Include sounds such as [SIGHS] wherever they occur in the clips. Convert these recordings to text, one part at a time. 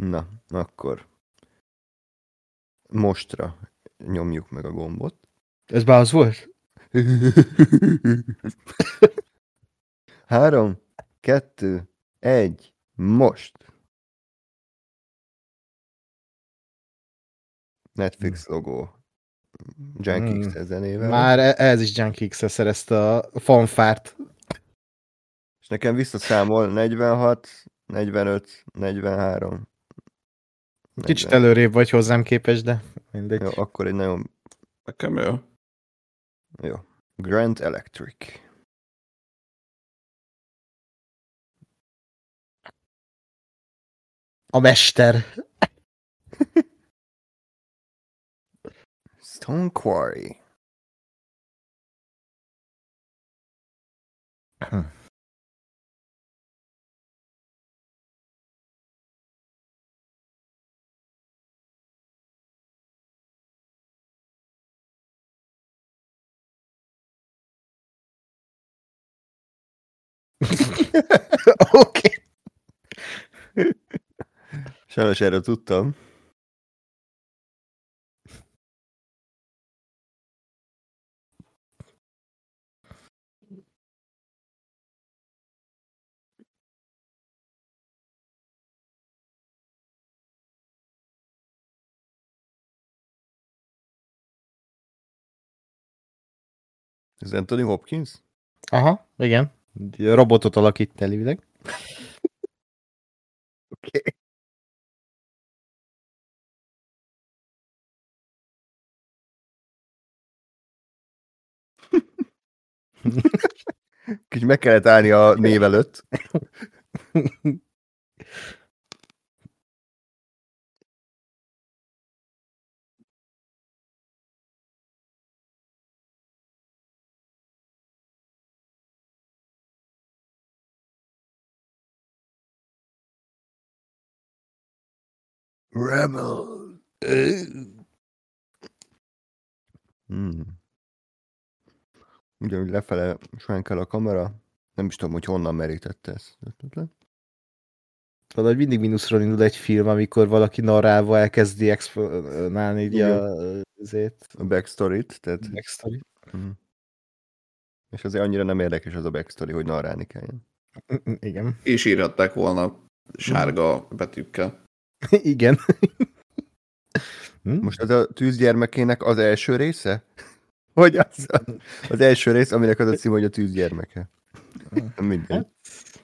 Na, akkor mostra nyomjuk meg a gombot. Ez már az volt? [LAUGHS] Három, kettő, egy, most! Netflix logó. Junkie Hmm. Zenével. Már e- ez is Junkie x szerezte a fanfárt. És nekem visszaszámol 46, 45, 43. Kicsit 40. előrébb vagy hozzám képes, de mindegy. Jó, akkor egy nagyon Nekem jó. jó. Grand Electric. A mester. [LAUGHS] Stone Quarry. [LAUGHS] Oké. Sajnos erről tudtam. Ez Anthony Hopkins? Aha, igen. Robotot alakít elvileg. [LAUGHS] Oké. [LAUGHS] Okay. Kicsit meg kellett állni a név előtt. [LAUGHS] Rebel. Hmm. Ugyanúgy lefele sánkel a kamera. Nem is tudom, hogy honnan merítette ezt. Valahogy mindig mínuszról indul egy film, amikor valaki narrálva elkezdi exponálni így a, azért, A backstory-t, tehát, backstory. Mhm. és azért annyira nem érdekes az a backstory, hogy narrálni kelljen. Igen. És írhatták volna sárga betűkkel. [LAUGHS] Igen. Hm? Most az a tűzgyermekének az első része? [LAUGHS] Vagy az, az első rész, aminek az a cím, hogy a tűzgyermeke? Mindegy.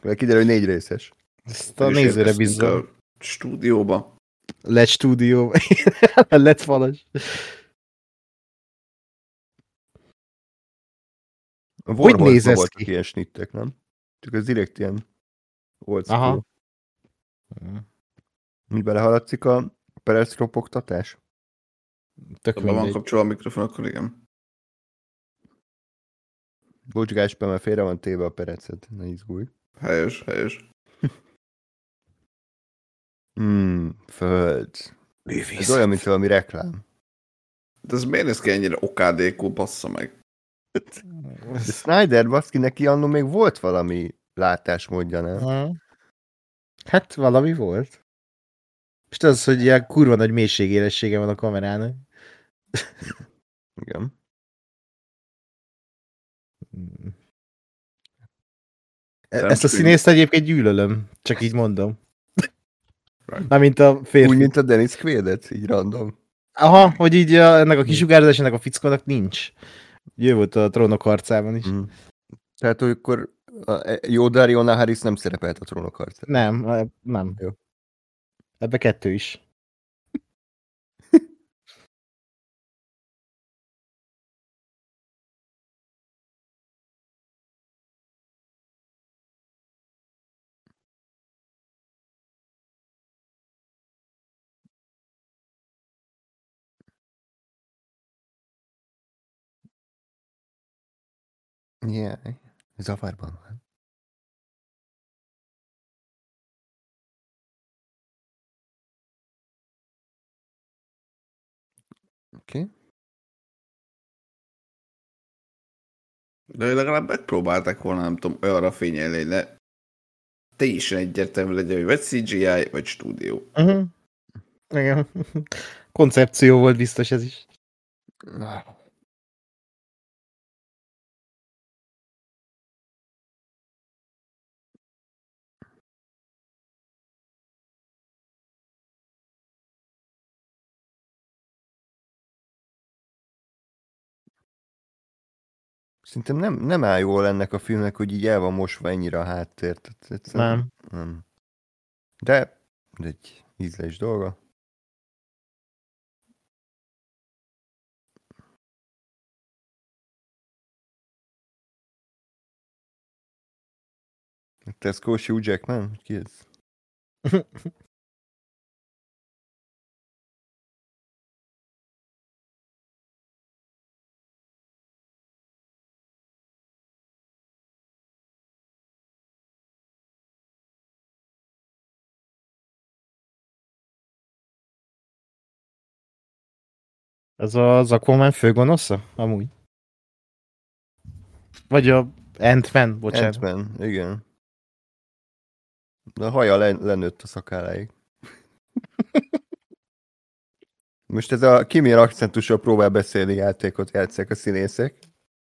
Mert kiderül, hogy négy részes. Ezt a nézőre a Stúdióba. LED stúdió. [LAUGHS] LED falas. A Hogy néz ez ki? ilyen snittek, nem? Csak ez direkt ilyen old Aha. Mint belehaladszik a perec ropogtatás? Tök Ha van kapcsolva a mikrofon, akkor igen. Bocs, Gásper, mert félre van téve a pereced. Ne izgulj. Helyes, helyes. Hmm, föld. Ez olyan, mint valami reklám. De ez miért néz ki ennyire okádékú, bassza meg? De Snyder, baszki, neki annól még volt valami látásmódja, nem? Aha. Hát valami volt. És az, hogy ilyen kurva nagy mélységélessége van a kamerának. Igen. Mm. Nem Ezt a színészt egyébként gyűlölöm, csak így mondom. Right. Na, mint a férfi. Úgy, mint a Dennis Quaid-et, így random. Aha, hogy így a, ennek a kisugárzás, ennek a fickónak nincs. Ő volt a trónok harcában is. Mm. Tehát, hogy akkor a jó Dariona Harris nem szerepelt a trónok harcában. Nem, e- nem. Jó. Ebbe kettő is. Yeah. Zavarban van. Oké. Okay. De legalább megpróbálták volna, nem tudom, olyanra fényelni, hogy ne teljesen egyértelmű legyen, hogy vagy CGI, vagy stúdió. Uh-huh. Igen. [LAUGHS] Koncepció volt biztos ez is. Szerintem nem, nem áll jól ennek a filmnek, hogy így el van mosva ennyire a háttér. Tehát Nem. nem. De ez egy ízlés dolga. Tesco Hugh Jackman? Ki ez? [LAUGHS] Ez az Aquaman főgonosza? Amúgy. Vagy a Ant-Man, bocsánat. Ant-Man, igen. De a haja le, lenőtt a szakálláig. [LAUGHS] Most ez a kimér akcentussal próbál beszélni játékot játszák a színészek.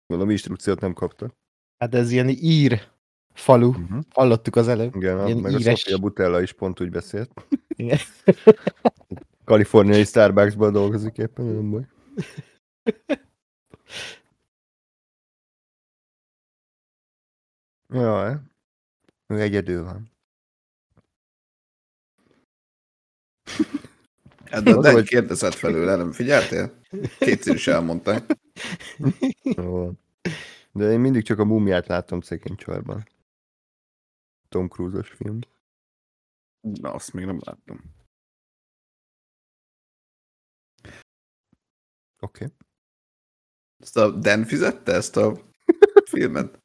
Mondom, instrukciót nem kaptak. Hát ez ilyen ír falu. Uh-huh. Hallottuk az előbb. Igen, a, Ilyen meg a íres. Sofia Butella is pont úgy beszélt. Igen. [LAUGHS] Kaliforniai Starbucksban dolgozik éppen, nem baj. [LAUGHS] Jaj, ő egyedül van. Hát de, de [LAUGHS] hogy- kérdezett felőle, nem figyeltél? Kétszer is elmondta. Jó. De én mindig csak a mumiát látom szegény csajban. Tom Cruise-os film. Na, azt még nem láttam. Oké. Okay. Ezt a Dan fizette ezt a [LAUGHS] filmet?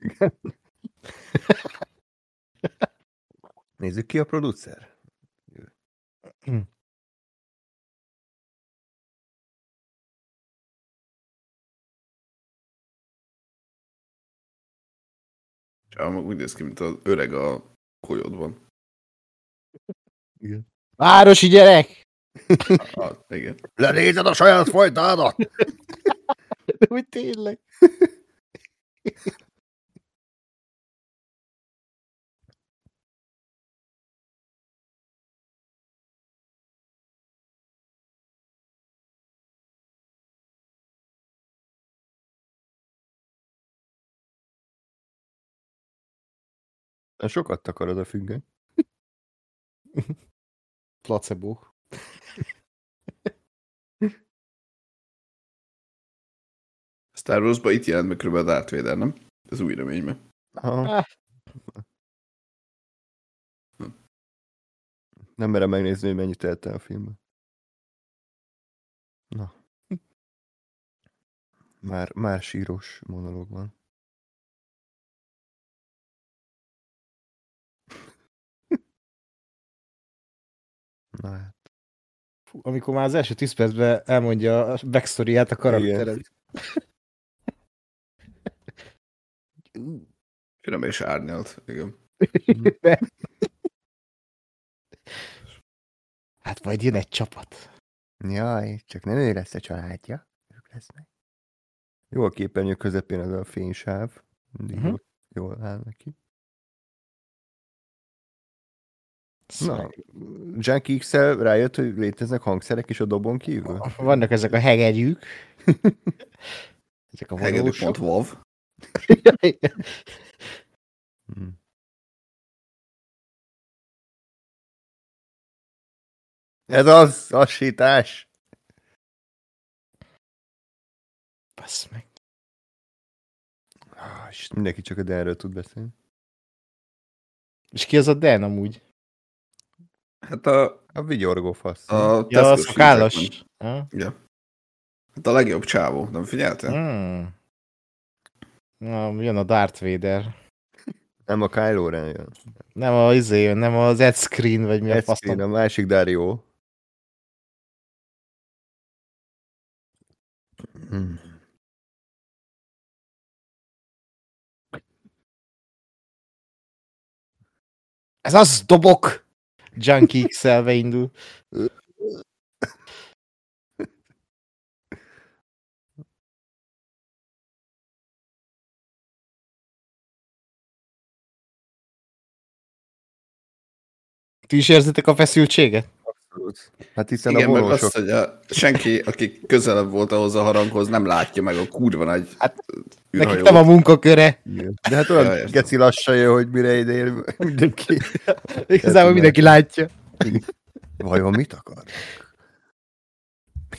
Nézzük ki a producer. Csak úgy néz ki, mint az öreg a kolyodban. Igen. Városi gyerek! [LAUGHS] Ah, igen. Lenézed a saját folytádat! [LAUGHS] De úgy tényleg. Sokat takarod a függöny. Placebo. Star Wars-ban itt jelent meg kb. a Darth Vader, nem? Ez új reményben. Aha. Nem merem megnézni, hogy mennyit telt el a filmben. Na. Már, már síros monológ van. [LAUGHS] Na hát. Fú, amikor már az első 10 percben elmondja a backstory-ját a karaktered. Finom és árnyalt, igen. [LAUGHS] Hát majd jön egy csapat. Jaj, csak nem ő lesz a családja. Ők lesznek. Jó a képernyő közepén ez a fénysáv. Mindig uh-huh. jól, áll neki. Na, Junkie x rájött, hogy léteznek hangszerek is a dobon kívül? Vannak ezek a hegegyűk. [LAUGHS] ezek a valósok. Hegedű.wav. Hm. Ez az, lassítás. Basz meg. Ah, és mindenki csak a Denről tud beszélni. És ki az a Dan amúgy? Hát a, A vigyorgó fasz. a Ja, a szakállas. Ja. Hát a legjobb csávó, nem figyeltél? Hmm. Na, jön a Darth Vader. Nem a Kylo Ren jön. Nem a izé jön, nem az Ed Screen, vagy mi a Ez faszom. a másik Dario. Hmm. Ez az, dobok! Junkie XL-be indul. Ti is érzitek a feszültséget? Abszolút. Hát hiszen Igen, a azt, hogy a, senki, aki közelebb volt ahhoz a haranghoz, nem látja meg a kurva nagy Hát, űrhajót. Nekik nem a munkaköre. Igen. De hát olyan Ja, geci lassan jön, hogy mire ide ér [LAUGHS] mindenki. [LAUGHS] Igazából mindenki látja. Vajon mit akar?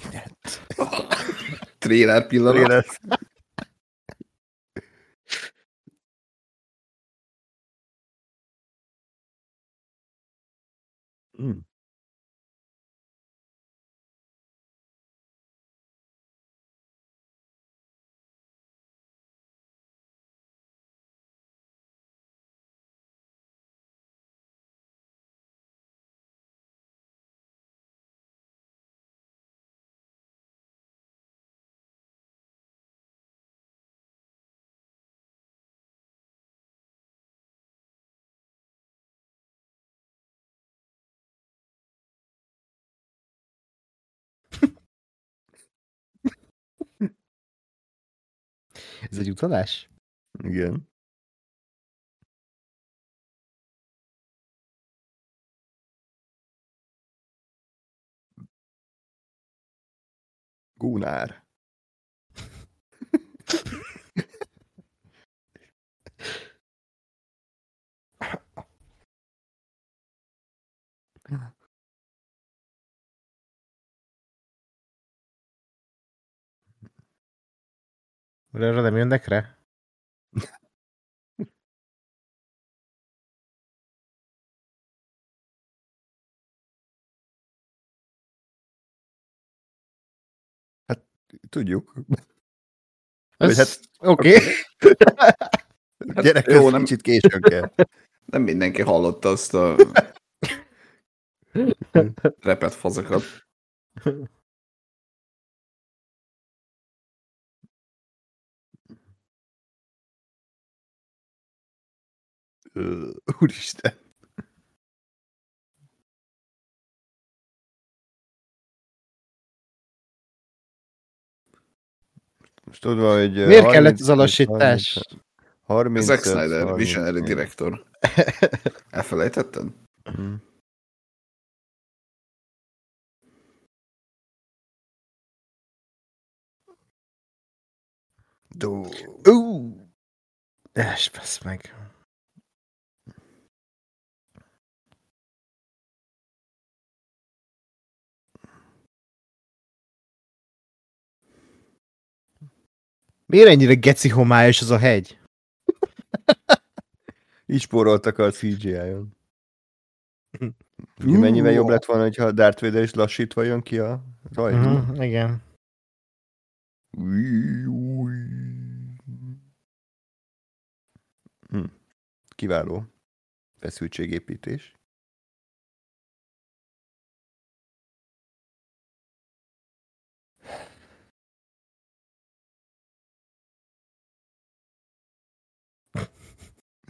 Mindent. [LAUGHS] Trailer pillanat. Érez. Hmm. Ez egy utalás? Igen. Gunár. [LAUGHS] Erre nem jönnek rá? Tudjuk. Ez... hát- Oké. Okay. Gyerek, jó, nem kicsit későn kell. Nem mindenki hallotta azt a [LAUGHS] repet fazakat. [LAUGHS] Ö, Úristen. Most tudva, hogy... Miért kellett 30 az a lassítás? 30 Zack Snyder, 30 visionary director. Elfelejtetted? Dó. Ú! Es, basz meg. Miért ennyire geci homályos az a hegy? [LAUGHS] Így spóroltak a CGI-on. Ugye mennyivel jobb lett volna, ha Darth Vader is lassítva jön ki a rajzból? Uh-huh, igen. Hm. Kiváló feszültségépítés.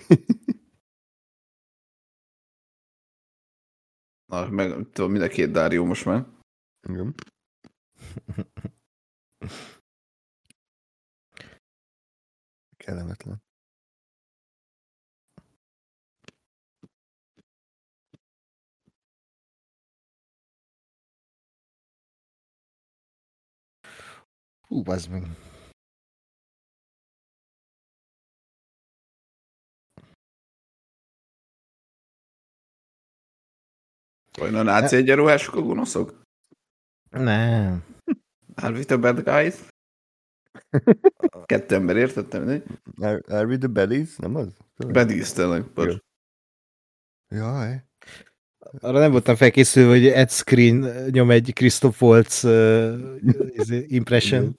[LAUGHS] Na, meg tudom, mind a két Dárió most már. Igen. Kellemetlen. Hú, bazd meg. Vajon a náci egyenruhások a gonoszok? Nem. Are we the bad guys? [LAUGHS] Kettő ember értettem, ne? Are, are we the bellies? Nem az? Baddies tényleg. Jaj. Arra nem voltam felkészülve, hogy Ed Screen nyom egy Christoph Waltz uh, impression.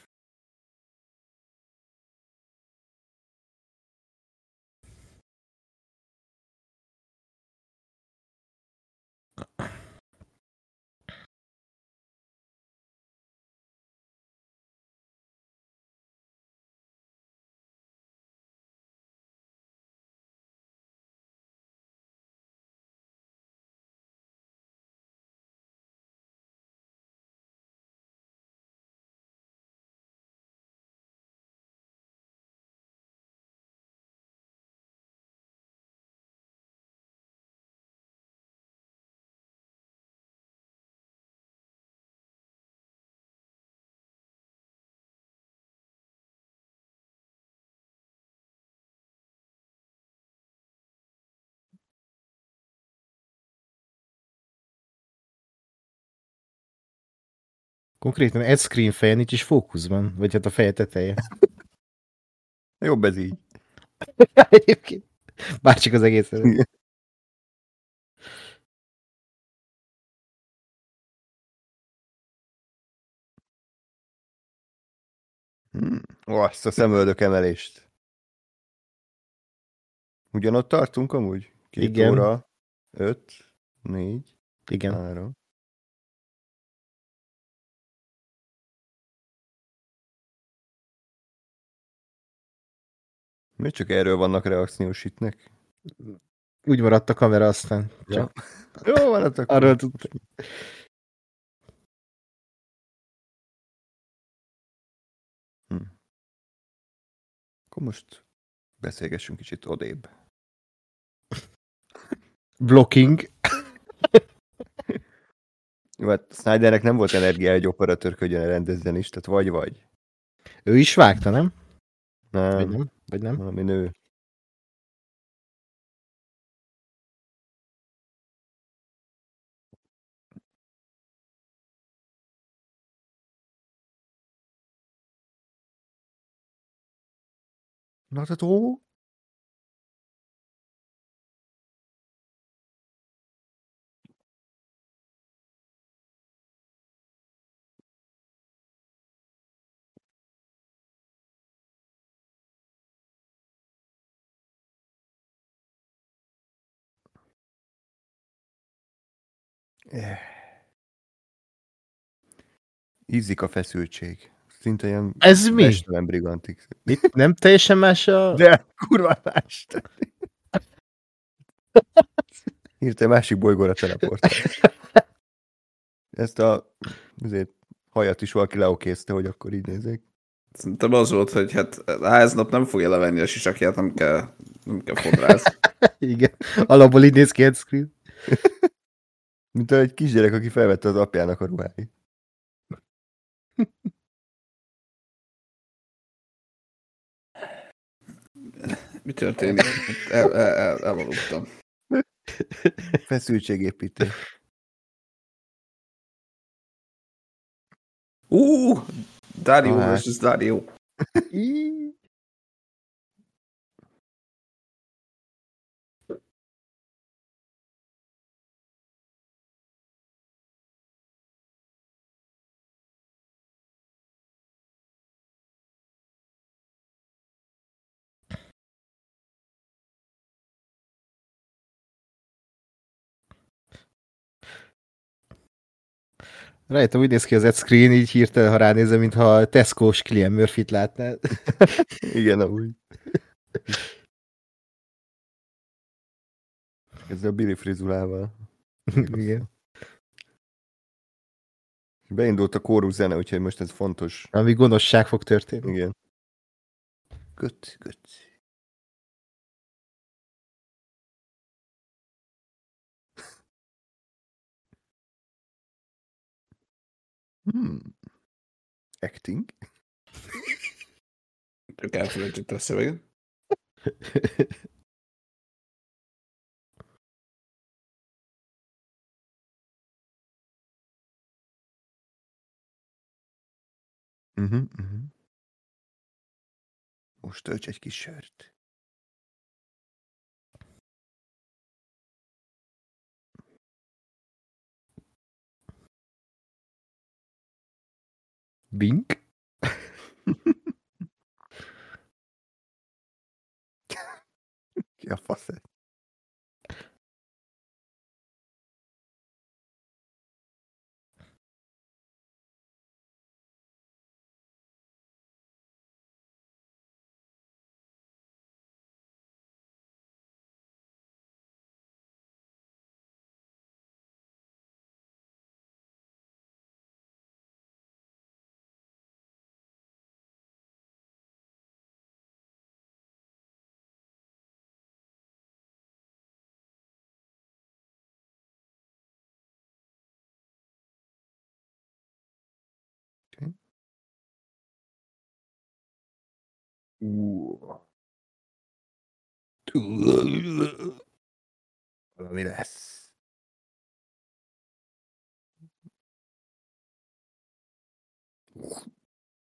Konkrétan egy screen feje nincs is fókuszban, vagy hát a feje teteje. [LAUGHS] Jobb ez így. [LAUGHS] Egyébként. Bárcsak az egész. [LAUGHS] Hmm. Ó, azt a szemöldök emelést. Ugyanott tartunk amúgy? Két Igen. óra, öt, négy, Igen. három. Miért csak erről vannak reakciós hitnek? Úgy maradt a kamera aztán. Csak [LAUGHS] Jó, van, hát akkor. arról tudtam. Akkor most beszélgessünk kicsit odébb. [LAUGHS] Blocking. Jó, hát Snydernek nem volt energia egy operatőrködjön rendezzen is, tehát vagy-vagy. Ő is vágta, nem? Vagy Nem, nem? Vagy nem? valami nő. Not at all. Ízik a feszültség. Szinte ilyen Ez mi? mestelen brigantik. Mit? Nem teljesen más a... De kurva más. Hirtelen másik bolygóra teleport. Ezt a azért, hajat is valaki leokézte, hogy akkor így nézzék. Szerintem az volt, hogy hát háznap nem fogja levenni a sisakját, nem kell, nem kell fodrász. [LAUGHS] Igen. Alapból így néz ki egy screen. Mint egy kisgyerek, aki felvette az apjának a ruháit. [LAUGHS] Mi történik? El, el, el, elaludtam. Feszültségépítés. Ú, Dario Ah, versus Dario. Rajta úgy néz ki az screen, így hirtelen, ha ránézem, mintha Tesco-s Killian Murphy-t látnál. [LAUGHS] Igen, amúgy. Ezzel a Billy frizulával. [LAUGHS] Igen. Beindult a kórus zene, úgyhogy most ez fontos. Ami gonoszság fog történni. Igen. Göt, göt. Hmm. Acting? Csak elfelejtette a szöveget. Uh-huh, uh-huh. Most tölts egy kis sört. Bink? Ki a fasz ez?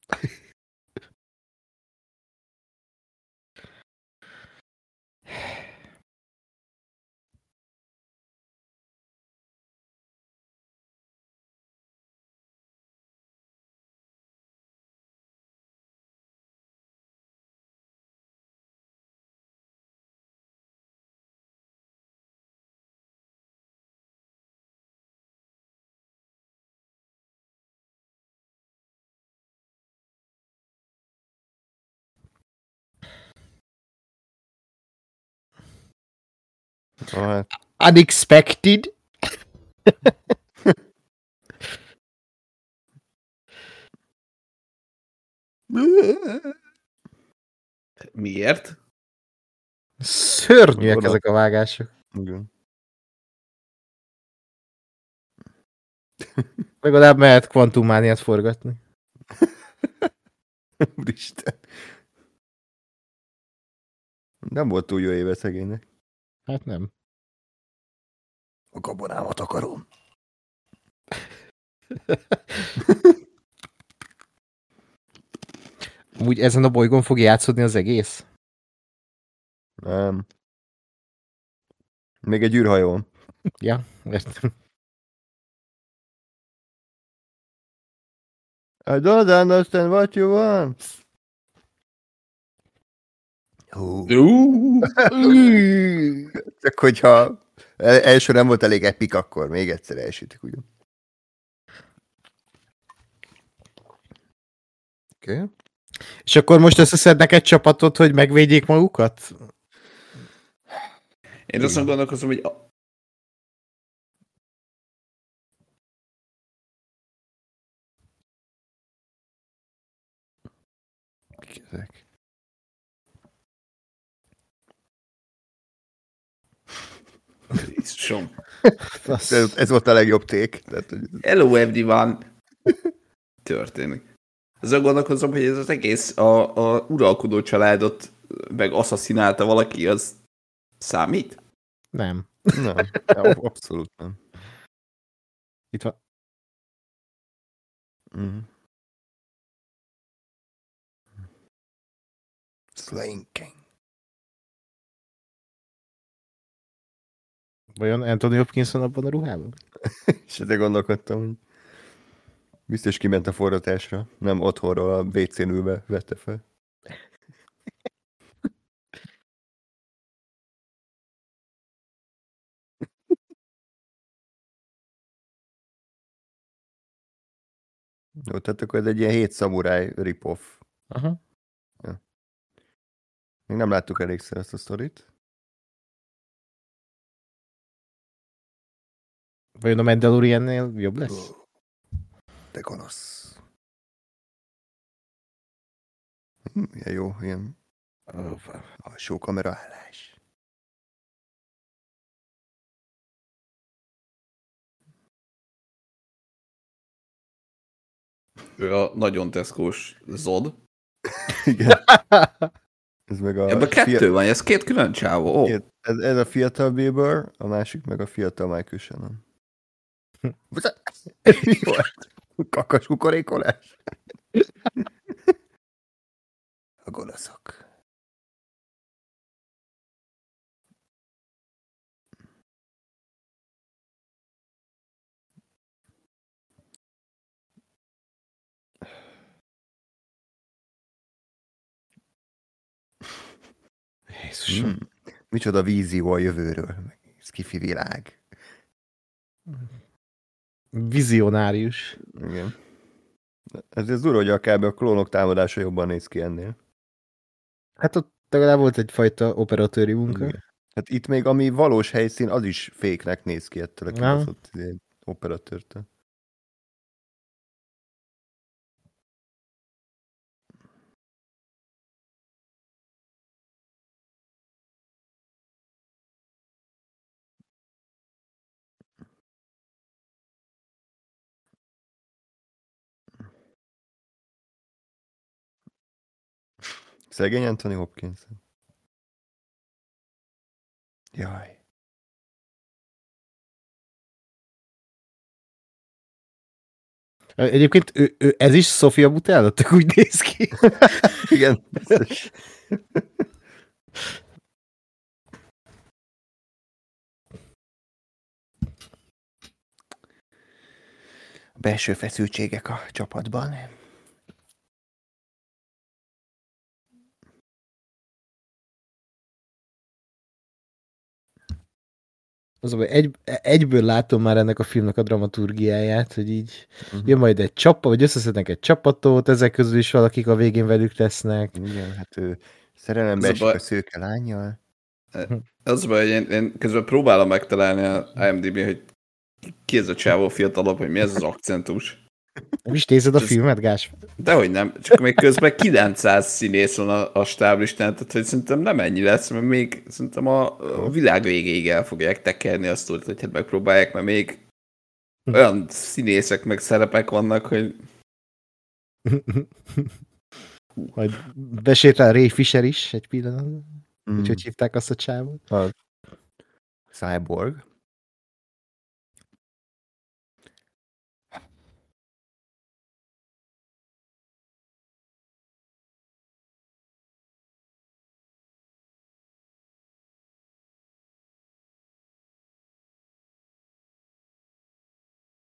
[LAUGHS] Hát, Unexpected. Miért? Szörnyűek Oda. ezek a vágások. igen. Legalább mehet kvantummániát forgatni. Úristen. Nem volt túl jó éve szegénynek. Hát nem. A gabonámat akarom. Úgy ezen a bolygón fog játszódni az egész? Nem. Még egy űrhajón. Ja, értem. I don't understand what you want. Hú. [LAUGHS] Csak hogyha el- első nem volt elég epik, akkor még egyszer elsütik, ugye? Oké. Okay. És akkor most összeszednek egy csapatot, hogy megvédjék magukat? Én azt gondolkozom, hogy a- ezek? Jézusom. Ez, ez volt a legjobb ték. Tehát, hogy Hello everyone! Történik. Azon gondolkozom, hogy ez az egész a, a uralkodó családot meg asszaszínálta valaki, az számít? Nem. nem, ab- abszolút nem. Itt van. Mm. Slinking. Vajon Anthony Hopkinson abban a ruhában? [LAUGHS] És ezzel gondolkodtam, hogy biztos kiment a forratásra, nem otthonról a WC-n ülve vette fel. [LAUGHS] Jó, tehát akkor ez egy ilyen hét szamuráj rip-off. Aha. Még nem láttuk elégszer ezt a sztorit. Vajon a Mandaloriannél jobb lesz? De gonosz. Hm, Ilyen jó, ilyen alsó kameraállás. Ő a nagyon teszkós Zod. [LAUGHS] Igen. [LAUGHS] Ez meg a Ebben kettő fia- van, ez két külön csávó. Két. Ez, ez a fiatal Bieber, a másik meg a fiatal Michael Shannon. Mi volt? Kakas kukorékolás? A gonoszok. Jézusom. Hmm. Micsoda vízió a jövőről. Skifi világ. Vizionárius. Igen. Ez, ez durva, hogy a kb. a klónok támadása jobban néz ki ennél. Hát ott legalább volt egyfajta operatőri munka. Igen. Hát itt még ami valós helyszín, az is féknek néz ki ettől a kibaszott operatőrtől. Szegény Anthony Hopkins. Jaj. Egyébként ő, ő, ez is Sofia Butella, tök úgy néz ki. [LAUGHS] Igen. biztos. A belső feszültségek a csapatban. Az, baj, egy, egyből látom már ennek a filmnek a dramaturgiáját, hogy így Mhm. jön majd egy csapat, vagy összeszednek egy csapatot, ezek közül is valakik a végén velük lesznek. Igen, hát ő szerelembe esik baj- a szőke lányjal. Az baj, hogy én, én közben próbálom megtalálni a IMDb, hogy ki ez a csávó fiatalabb, hogy mi ez az akcentus. Nem is nézed a Ez- filmet, Gás? Dehogy nem, csak még közben 900 színész van a, a stáblistán, tehát hogy szerintem nem ennyi lesz, mert még szerintem a, a világ végéig el fogják tekerni azt, hogy hát megpróbálják, mert még olyan színészek meg szerepek vannak, hogy [LAUGHS] Majd besétál Ray Fisher is egy pillanatban. Mm. Hogy hogy hívták azt a csávot? A Cyborg.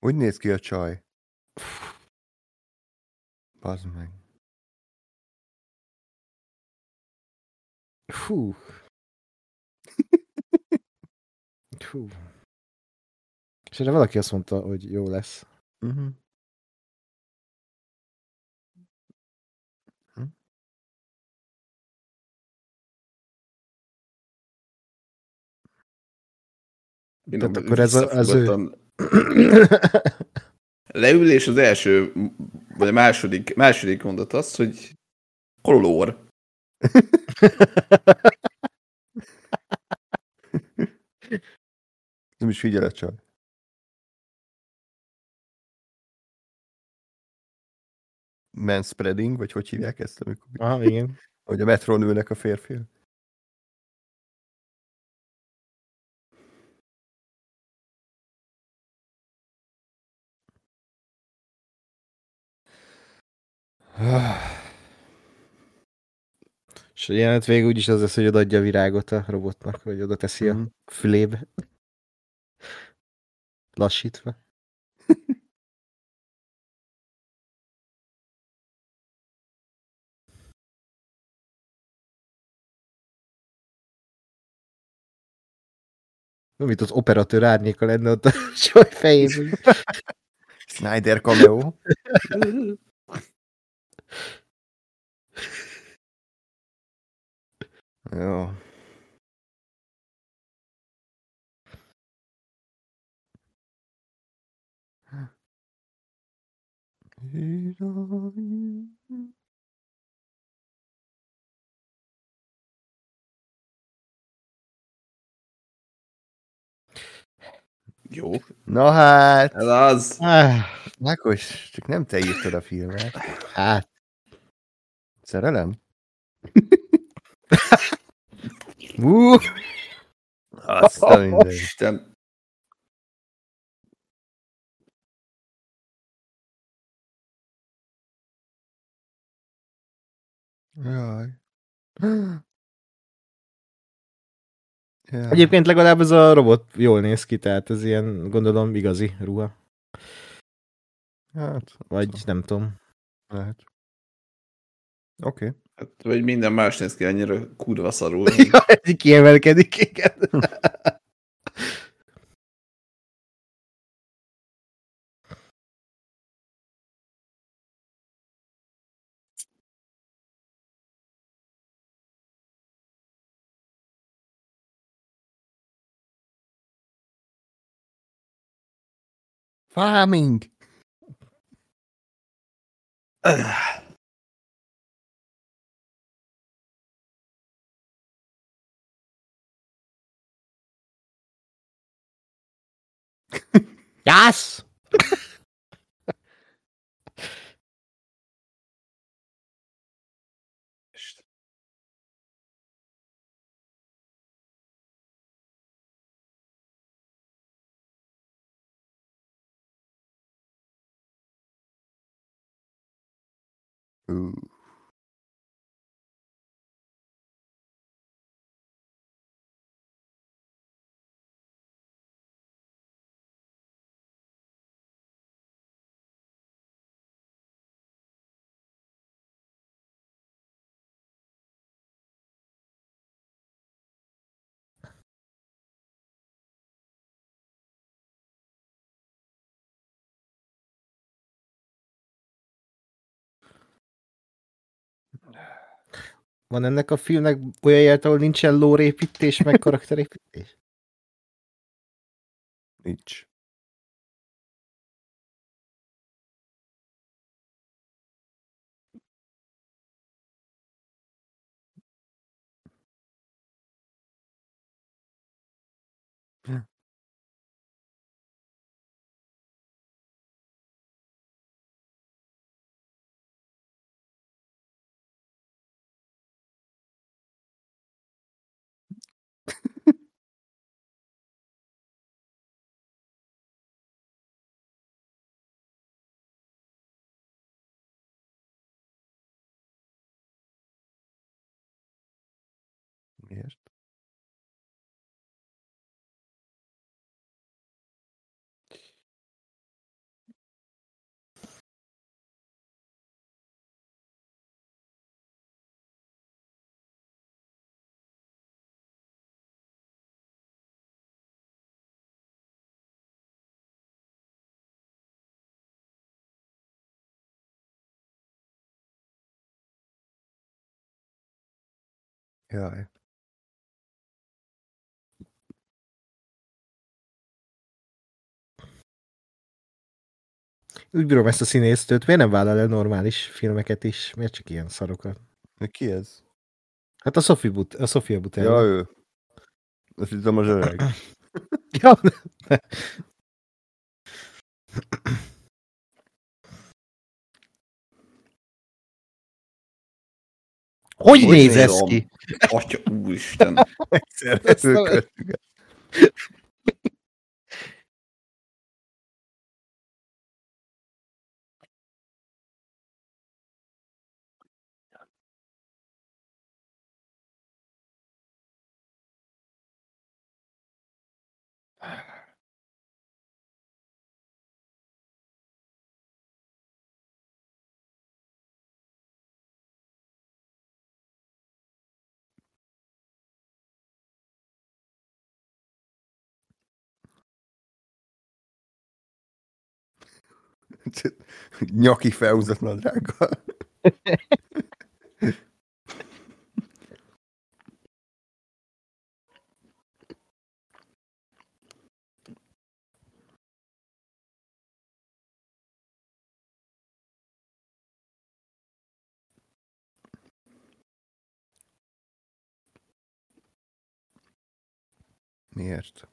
Úgy néz ki a csaj. Bazd meg. Hú. Hú. [LAUGHS] És erre valaki azt mondta, hogy jó lesz. Uh-huh. Tehát akkor ez a- az ő... visszafogottan leül, és az első, vagy a második, második mondat az, hogy kolór. Nem is figyel a csaj. Manspreading, vagy hogy hívják ezt, amikor Aha, igen. hogy a metrón ülnek a férfiak. És a jelenet végül úgyis az lesz, hogy odaadja a virágot a robotnak, vagy oda teszi a Mhm. fülébe. Lassítva. [LAUGHS] Mint az operatőr árnyéka lenne ott a [LAUGHS] csaj fejében. Snyder cameo. [LAUGHS] Jó. Jó. Na hát, Ez az. Ah, Ákos, csak nem te írtad a filmet. hát, Szerelem? [LAUGHS] uh, Azt a minden. Isten. Jaj. Jaj. Egyébként legalább ez a robot jól néz ki, tehát ez ilyen, gondolom, igazi ruha. Hát, Vagy nem tudom. lehet. Oké. Okay. Hát, vagy minden más néz ki annyira kurva szarul. [LAUGHS] Egy kiemelkedik, igen. Farming! yes. Ooh. Van ennek a filmnek olyan jelet, ahol nincsen lórépítés, meg karakterépítés? nincs. Miért? Jaj. Úgy bírom ezt a színésztőt, miért nem vállal el normális filmeket is? Miért csak ilyen szarokat? Ki ez? Hát a Sophie, But- a Sofia Butel. Ja, ő. Azt hittem az öreg. [COUGHS] ja. Hogy, Hogy néz ez ki? Atya, úristen. [LAUGHS] Egyszer Ezt Nyaki felhúzott nadrággal. [LAUGHS] Miért?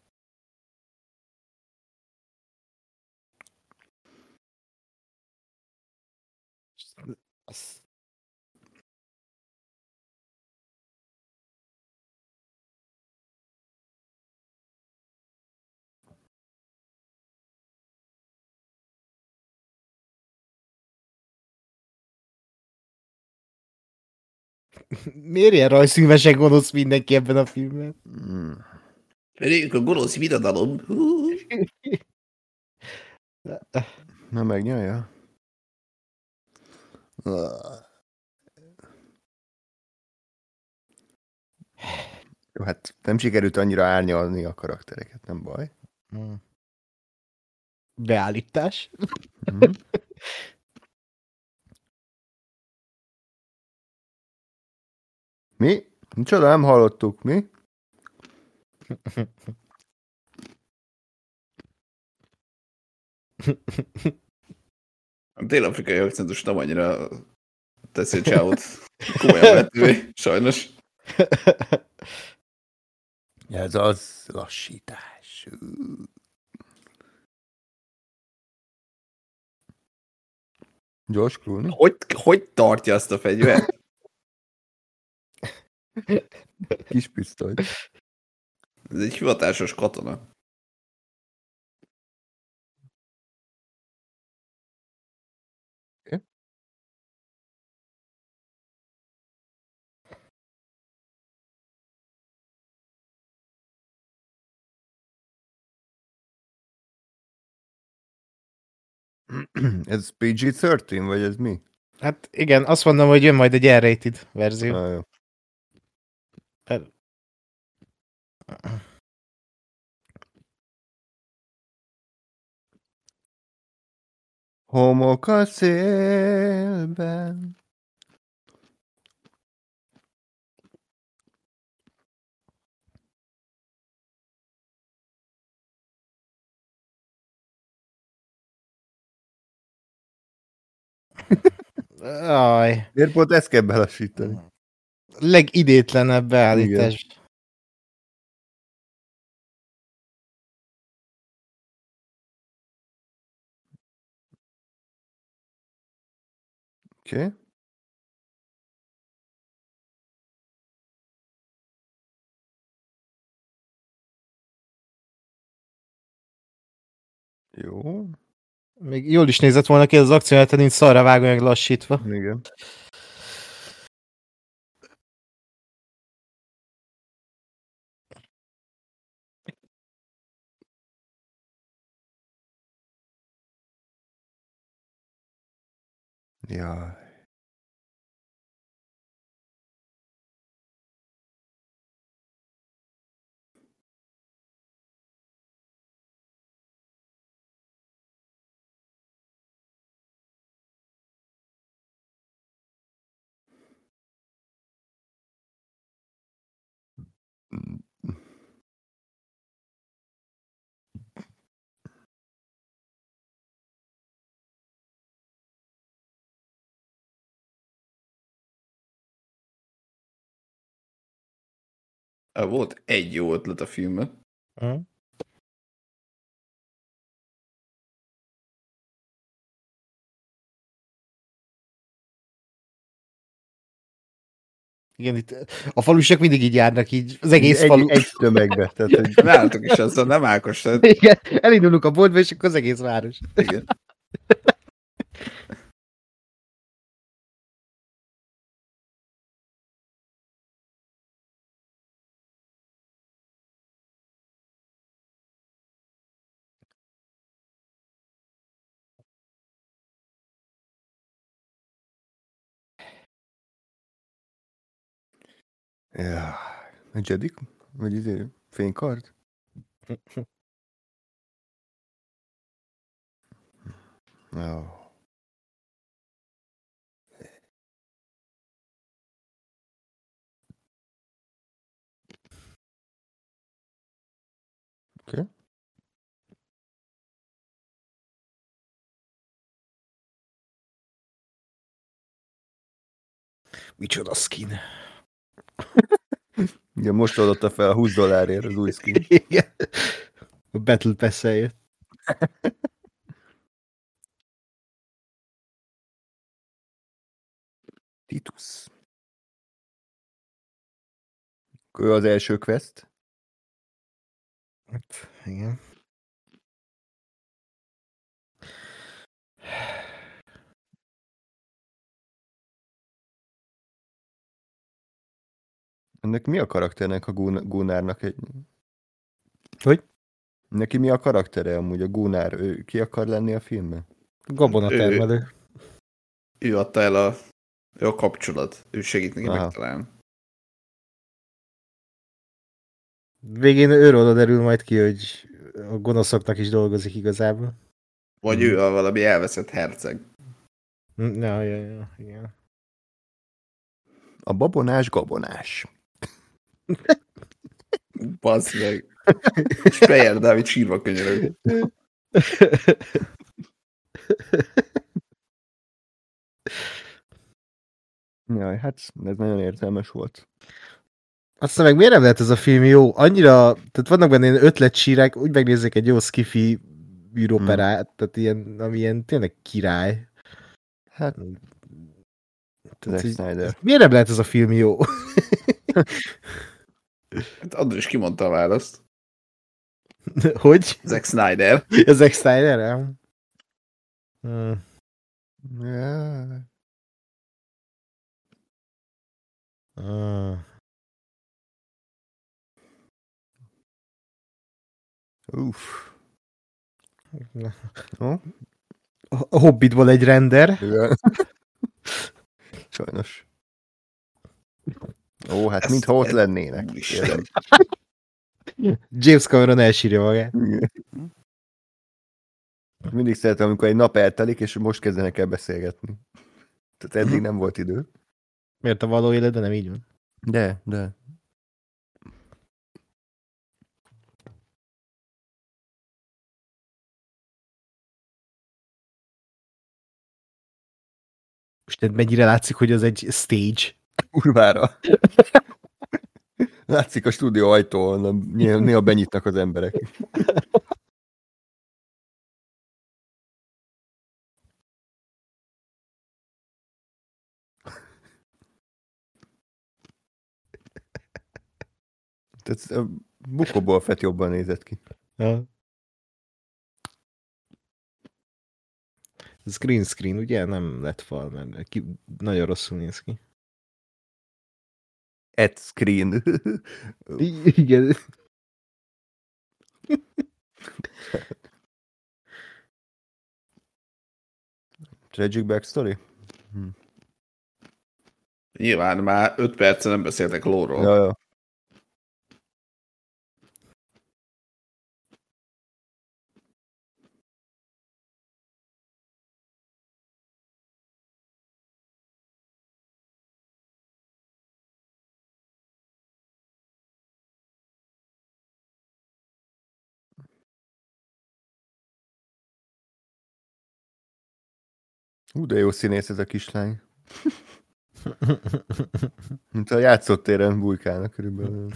Miért ilyen rajzfilmesen gonosz mindenki ebben a filmben? Mm. Pedig a gonosz birodalom. Na megnyalja? Jó, hát nem sikerült annyira árnyalni a karaktereket, nem baj. Beállítás. Mhm. Mi? Micsoda, nem hallottuk, mi? A dél-afrikai akcentus nem annyira teszi a csávot komolyan vehetővé, sajnos. Ez az lassítás. Gyors Clooney? Hogy, hogy tartja azt a fegyvert? Kis pisztoly. Ez egy hivatásos katona. [CLEARS THROAT] ez PG-13, vagy ez mi? Hát igen, azt mondom, hogy jön majd egy R-rated verzió. Ah, jó. Homok a szélben. Aj, Miért pont ezt kell belassítani? legidétlenebb beállítás. Oké. Okay. Jó, Még jól is nézett volna ki az akció, hát nincs szarra vágva, meg lassítva. igen. Jaj. Volt egy jó ötlet a filmben. Hm? Igen, itt a falusiak mindig így járnak, így az egész egy, falu. Egy tömegbe. Tehát, hogy [LAUGHS] Nálatok is azzal, nem Ákos? Tehát, Igen, elindulunk a boltba, és akkor az egész város. igen. Ja. Egy Jedik? Vagy izé, fénykard? Jó. Oké. Okay. Micsoda skin. [LAUGHS] Igen, most adotta fel a 20 dollárért az új skin. [LAUGHS] Igen. A Battle pass jött. [LAUGHS] Titus. Ő az első quest. Hát, igen. Ennek mi a karakternek a Gun- Gunárnak egy... Hogy? Neki mi a karaktere amúgy a Gunár? Ő ki akar lenni a filmben? Gabona Ő- termelő. Ő adta el a, ő a kapcsolat. Ő segít neki megtalálni. Végén őről derül majd ki, hogy a gonoszoknak is dolgozik igazából. Vagy Mhm. ő a valami elveszett herceg. Ja, ja, ja, igen. A babonás gabonás. Basz meg. Speyer Dávid sírva könyörög. Jaj, hát ez nagyon értelmes volt. Aztán meg miért nem lehet ez a film jó? Annyira, tehát vannak benne ilyen ötletsírek, úgy megnézzek egy jó skifi űroperát, tehát ilyen, ami ilyen tényleg király. Hát, Tehát, Zack Snyder. miért nem lehet ez a film jó? [LAUGHS] Hát András kimondta a választ. [LAUGHS] hogy? Zack Snyder. A Zack Snyder, nem? Hmm. Ja. Ah. Uff. Jó. a Hobbitból egy render. Igen. [LAUGHS] Sajnos. Ó, hát Ez- mintha ott lennének. [LAUGHS] James Cameron elsírja magát. Mindig szeretem, amikor egy nap eltelik, és most kezdenek el beszélgetni. Tehát eddig nem volt idő. Miért a való életben nem így van? De, de. Most mennyire látszik, hogy az egy stage? Kurvára. [LAUGHS] Látszik a stúdió ajtó, néha, benyitnak az emberek. [LAUGHS] Tehát bukóból fett jobban nézett ki. Ja. Ez green screen, ugye? Nem lett fal, mert ki, nagyon rosszul néz ki. Ad screen. Igen. Tragic backstory? Nyilván már 5 percen nem beszéltek lóról. Ja, ja. Hú, de jó színész ez a kislány. Mint a játszótéren bujkálnak körülbelül.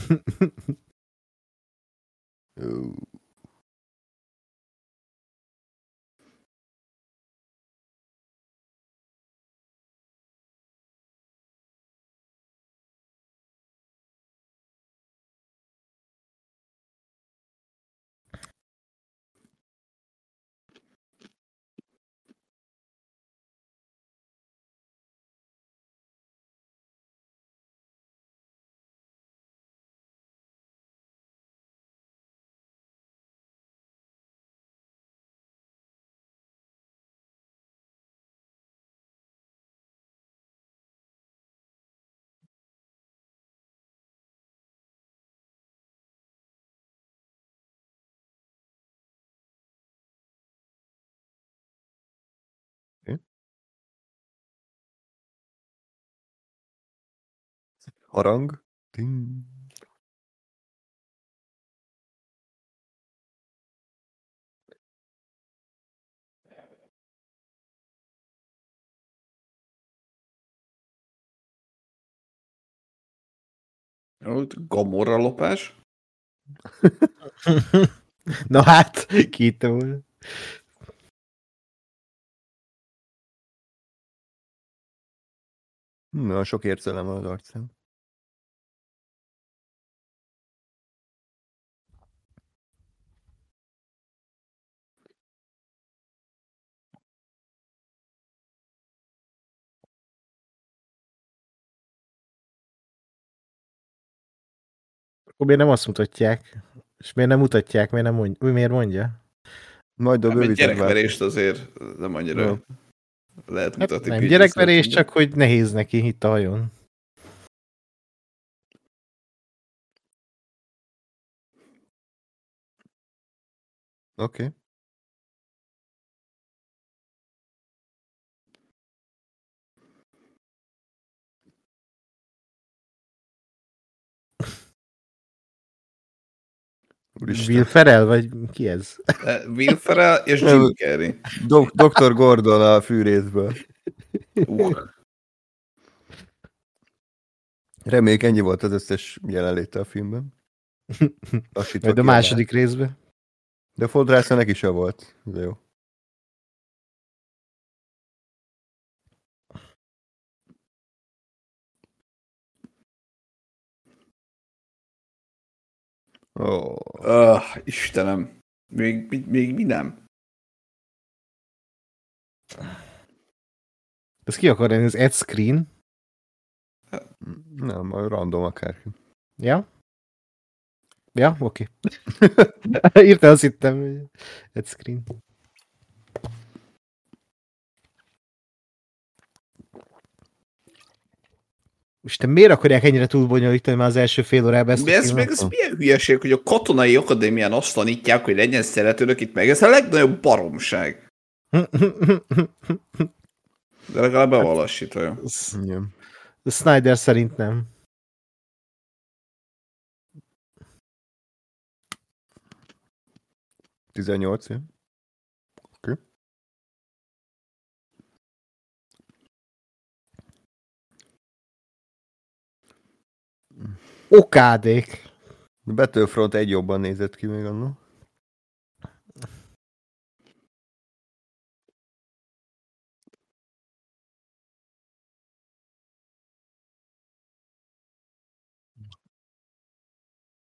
Harang. Ott Gamorra lopás. [LAUGHS] Na hát, kiitte volna. Na, sok érzelem van az arcán. Akkor miért nem azt mutatják? És miért nem mutatják? Miért nem mondja? Miért mondja? Majd a Nem, bővített gyerekverést azért nem annyira Jó. lehet Hát mutatni. nem PG gyerekverés, csak hogy nehéz neki itt a hajón. Oké. Okay. Úristen. Will Ferrell, vagy ki ez? [LAUGHS] Eh, Will Ferrell és. Jim Carrey. Dok- Dr. Gordon a fűrészből. Uh, Reméljük ennyi volt az összes jelenléte a filmben. [LAUGHS] Lassítva Majd a második részben. De fodrásza neki se volt. De jó. Ó, uh, Istenem. Még, még, még mi nem? Ez ki akar lenni? Az Ed Screen? nem, random akárki. Ja? Ja, oké. Okay. [LAUGHS] Írta, azt hittem. hogy Ed Screen. Most te miért akarják ennyire túlbonyolítani már az első fél órában ezt De ez, meg ez milyen hülyeség, hogy a katonai akadémián azt tanítják, hogy legyen szeretőnök itt meg. Ez a legnagyobb baromság. De legalább bevallasítja. A Snyder szerint nem. Tizennyolc, ja. Okádék. Battlefront egy jobban nézett ki még annak.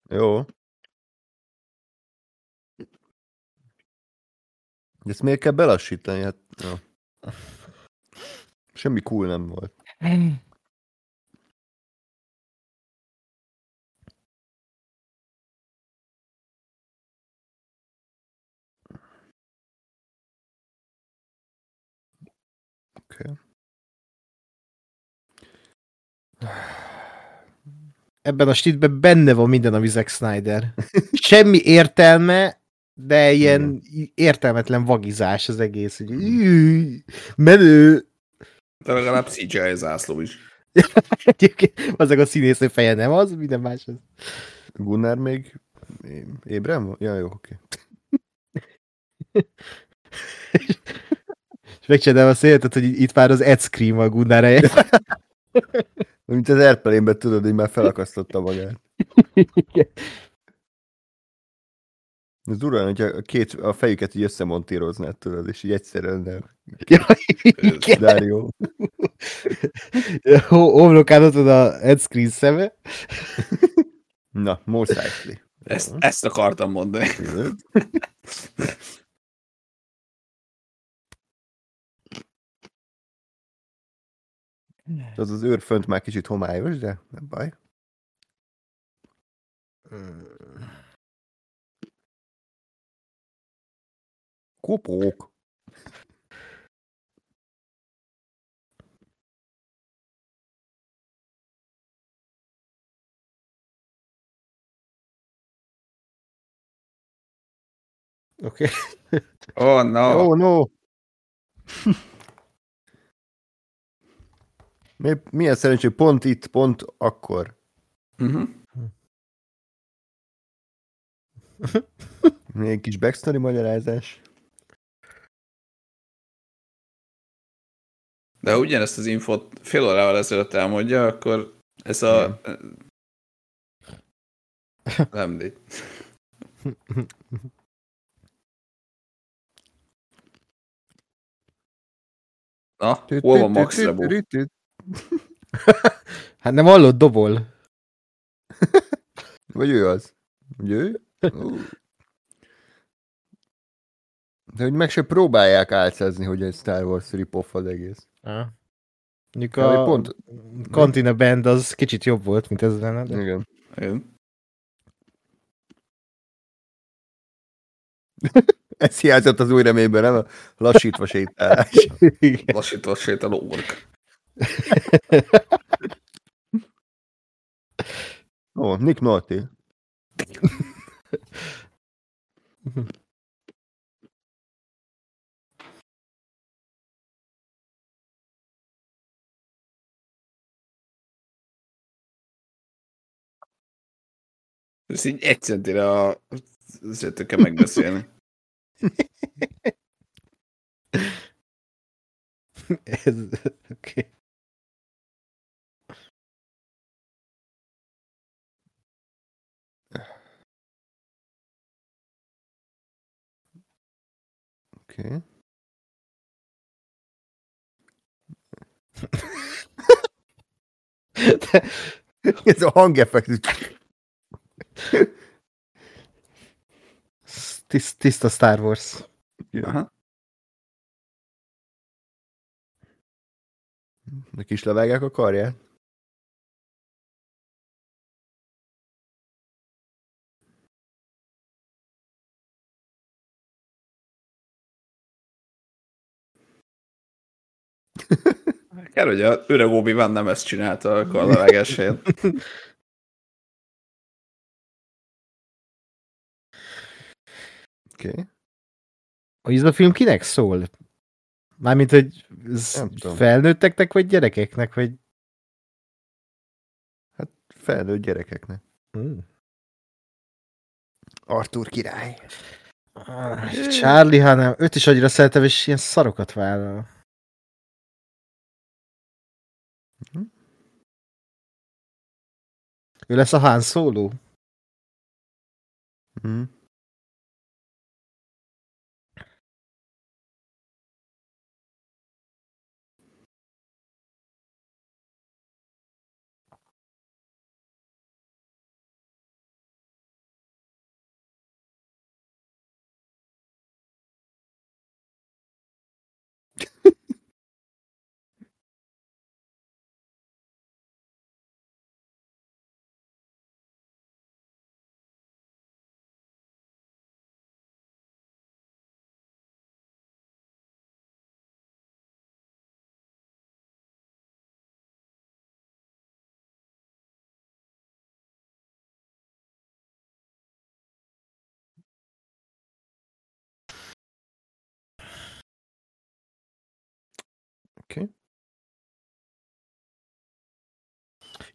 Jó. De ezt miért kell belassítani? Hát, ja. Semmi cool nem volt. [LAUGHS] Ebben a stitben benne van minden, ami Zack Snyder. Semmi értelme, de ilyen értelmetlen vagizás az egész. Hogy "Üh, menő. De legalább CGI zászló is. Egyébként azok a színésznő feje nem az, minden más az. Gunnar még ébren van? Ja, jó, oké. És megcsinálom a széletet, hogy itt már az Ed Scream a Gunnar. Mint az Airplane-ben tudod, hogy már felakasztotta magát. Ez durván, hogyha a, két, a fejüket így összemontíroznád, tudod, és így egyszerűen nem. Ja, igen. Dario. Ho- Homlokán ott van a Ed Screen szeme. Na, Mos Eisley. Ezt, ezt akartam mondani. Az az őr fönt már kicsit homályos, de nem baj. Kopók. Oké. [LAUGHS] Oh, no. Oh, no! [LAUGHS] Mi, milyen szerencsé, pont itt, pont akkor. Uh-huh. [LAUGHS] Még egy kis backstory magyarázás. De ha ugyanezt az infot fél órával ezelőtt elmondja, akkor ez a... [LAUGHS] Nem, de... [LAUGHS] Na, hol van Max Rebo? [LAUGHS] Hát nem hallod, dobol. [LAUGHS] Vagy ő az? Vagy ő? De hogy meg se próbálják álcázni, hogy egy Star Wars rip-off az egész. Ah. Mondjuk Ja, a pont- Cantina Band az kicsit jobb volt, mint ez lenne. De... Igen. Igen. [LAUGHS] Ez hiányzott az új reményben, nem? A lassítva sétálás. Lassítva sétál ork. Ó, Nick Nolte. Ezt így egy centire a... Kell megbeszélni. ez, okay. Oké. Ez a hangeffekt. Tiszt, tiszta Star Wars. Aha. Neki is levágják a karját. [LAUGHS] Kell, hogy a öreg obi van nem ezt csinálta a kallavágás helyett. Oké. Okay. A film kinek szól? Mármint, hogy felnőtteknek, vagy gyerekeknek, vagy... Felnőtt gyerekeknek. Hmm. Arthur király. Ah, Charlie, hanem őt is annyira szeretem, és ilyen szarokat vállal. Mhm. Ő lesz a Han Solo? Mm.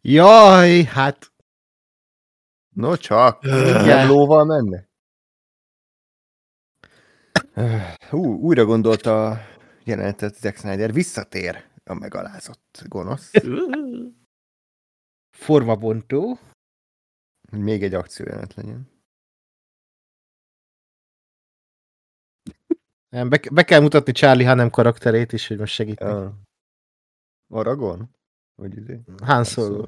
Jaj, hát No csak, nem lóval menne. Hú, újra gondolta a jelenetet Zack Snyder, visszatér a megalázott gonosz, formabontó. hogy még egy akciójelenet legyen. Nem, Be, be kell mutatni Charlie Hanem karakterét is, hogy most segít. neki. Ja. Aragon? Vagy izé? Han Solo.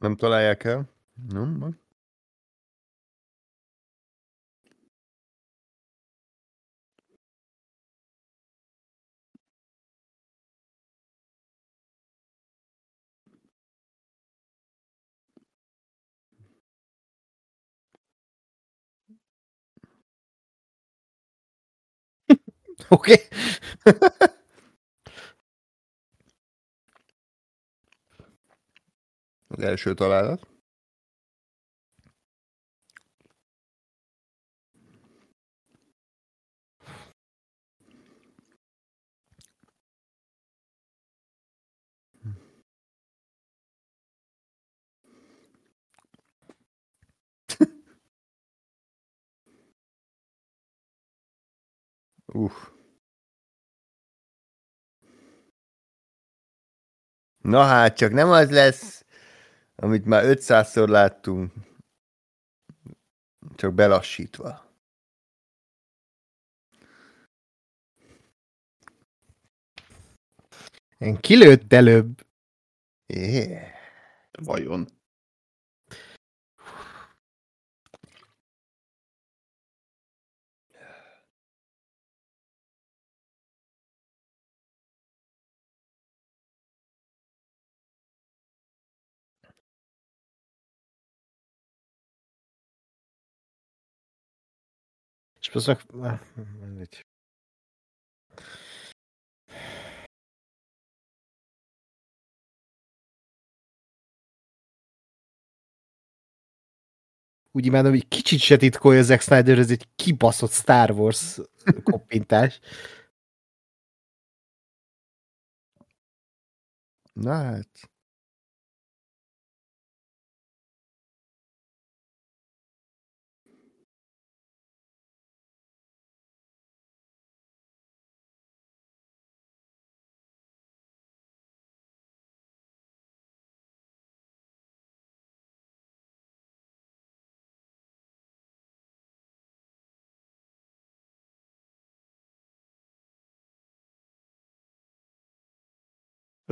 Nem találják el? Nem, van. Oké. Okay. [LAUGHS] Az első találat. Uff. Na hát, csak nem az lesz, amit már 500-szor láttunk, csak belassítva. Én kilőtt előbb. Yeah. vajon. Ah, mindegy. Úgy imádom, hogy kicsit se titkolja Zack Snyder, ez egy kibaszott Star Wars [LAUGHS] koppintás. Na hát.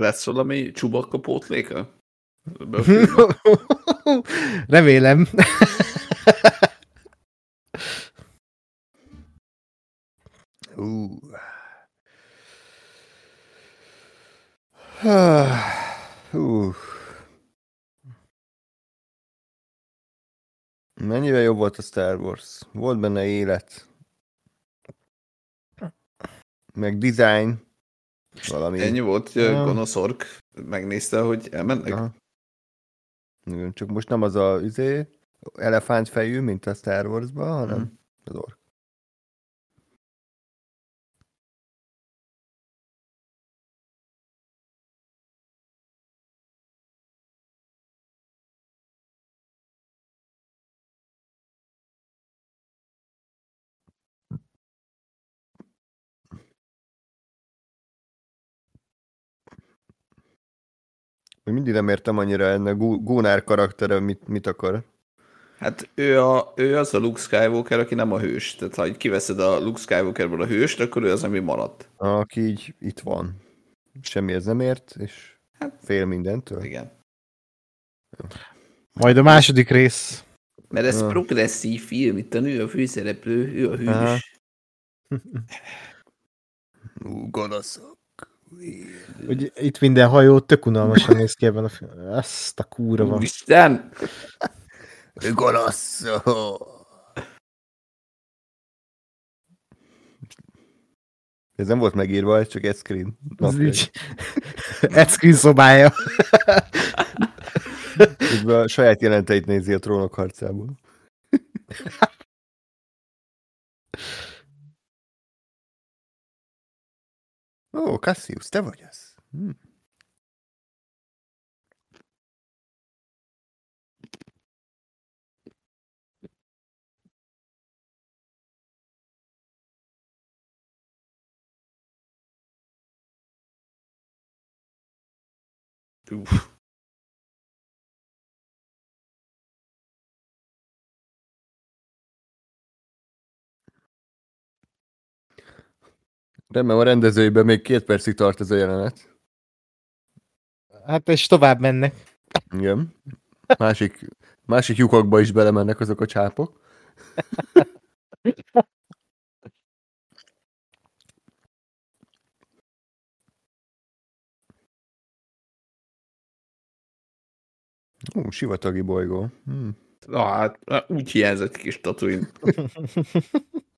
Lesz valami csubakka pótléka? [LAUGHS] Remélem. Ú. Hú. Mennyivel jobb volt a Star Wars? Volt benne élet. Meg design. Valami. Ennyi volt, hogy Ja. gonosz ork megnézte, hogy elmennek. Aha. Csak most nem az a izé, elefántfejű, mint a Star Wars-ban, hanem Mhm. az ork. Még mindig nem értem annyira ennek Gu- Gunnar karaktere, mit, mit akar. Hát ő, a, ő az a Luke Skywalker, aki nem a hős. Tehát ha kiveszed a Luke Skywalkerből a hőst, akkor ő az, ami maradt. Aki így itt van. Semmihez nem ért, és Hát- fél mindentől. Igen. Majd a második rész. Mert ez Ja. progresszív film, itt a nő a főszereplő, ő a hős. Aha. [LAUGHS] Ú, gonoszok. Hogy itt minden hajó tök unalmasan néz ki ebben a filmben. Azt a kúra van. Úristen! Gonoszok. Ez nem volt megírva, ez csak egy screen. Ez Napjegy. így. Ed screen szobája. Közben a saját jelenteit nézi a trónok harcából. Ó, Cassius, te vagy az. Hm. Uff. Remélem a rendezőiben még két percig tart ez a jelenet. Hát és tovább mennek. Igen. Másik, másik lyukakba is belemennek azok a csápok. Ú, sivatagi bolygó. Hm. Na hát, úgy hiányzott kis Tatooine. [LAUGHS]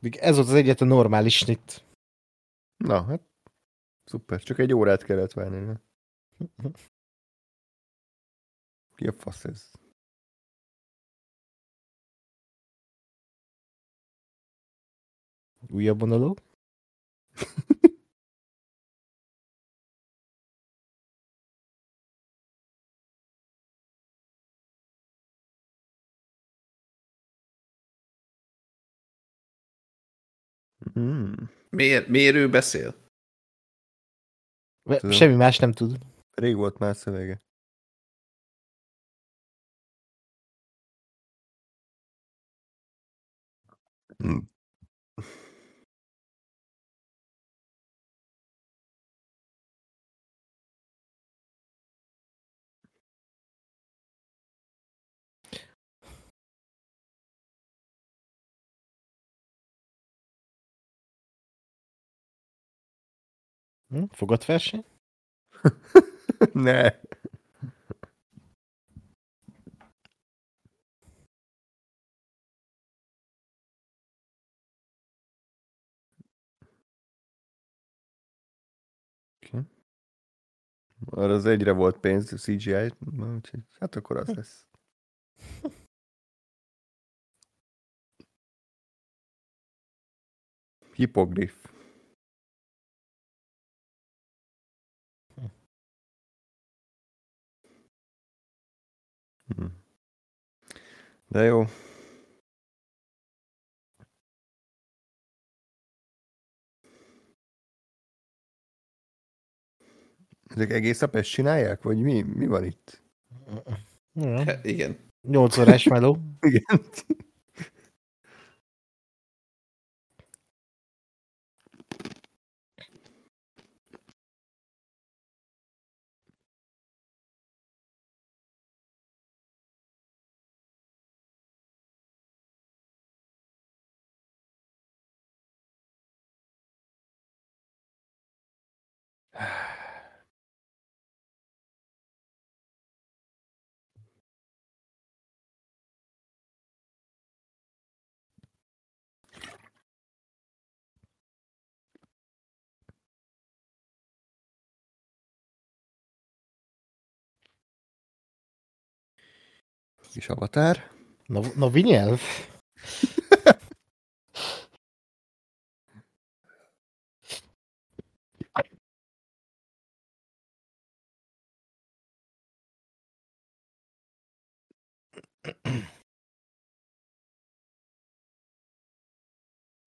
Ez volt az egyetlen normális snit. Na, hát szuper. Csak egy órát kellett várni. Ne? Ki a fasz ez? Újabb monológ. [LAUGHS] Hmm. Miért, miért ő beszél? Tudom. Semmi más nem tud. Rég volt már szövege. Hmm. Hm? Fogatverseny? [LAUGHS] ne. Okay. Arra az egyre volt pénz, a CGI, úgyhogy hát akkor az lesz. [LAUGHS] Hipogrif. Hm. De jó. Ezek egész nap ezt csinálják, vagy mi, mi van itt? Ja. Hát, igen. 8 órás meló. igen. Kis avatár. No, novi nyelv?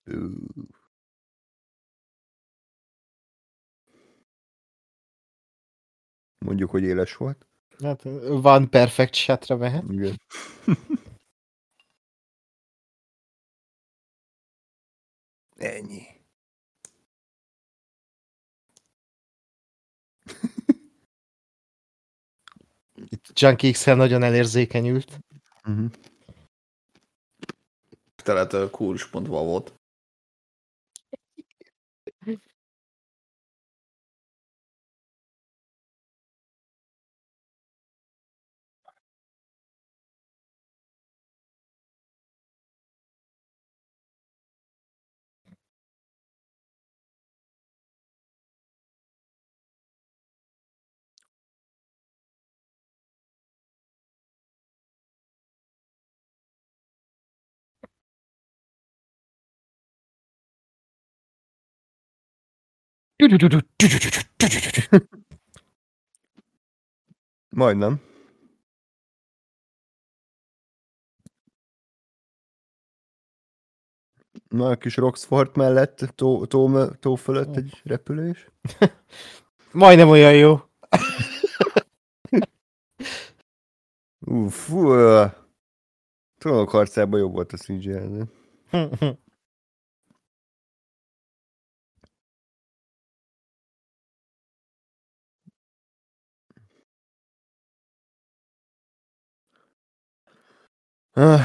Ú. Mondjuk, hogy éles volt. Hát, van perfect shatra mehet. Igen. [LAUGHS] Ennyi. Itt Junkie XL nagyon elérzékenyült. Uh-huh. Tehát a kúrus.va volt. Majdnem. Na, a kis Roxford mellett, tó, tó, tó fölött egy repülés. Majdnem olyan jó. Fú, ö, Trónok harcában jobb volt a CGI. [LAUGHS] de- Ah.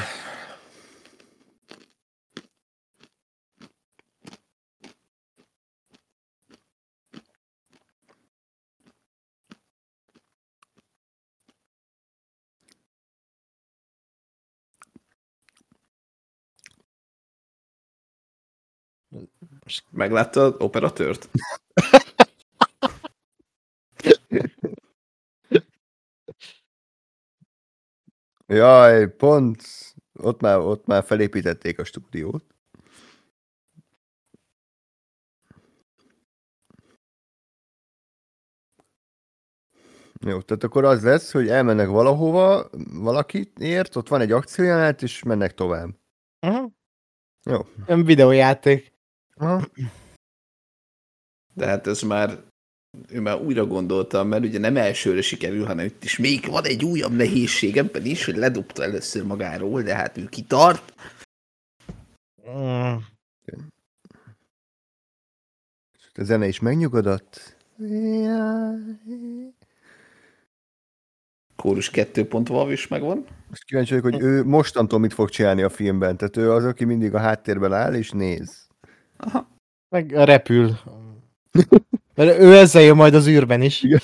Megláttad operatőrt? [LAUGHS] Jaj, pont. Ott már, ott már felépítették a stúdiót. Jó, tehát akkor az lesz, hogy elmennek valahova, valakit ért, ott van egy akciójánát, és mennek tovább. Mhm. Jó. Nem videójáték. Aha. De hát ez már ő már újra gondoltam, mert ugye nem elsőre sikerül, hanem itt is még van egy újabb nehézség ebben is, hogy ledobta először magáról, de hát ő kitart. Mm. A zene is megnyugodott. Kórus 2.val is megvan. Most kíváncsi vagyok, hogy ő mostantól mit fog csinálni a filmben. Tehát ő az, aki mindig a háttérben áll és néz. Aha. Meg repül. [LAUGHS] Mert ő ezzel jön majd az űrben is. Igen.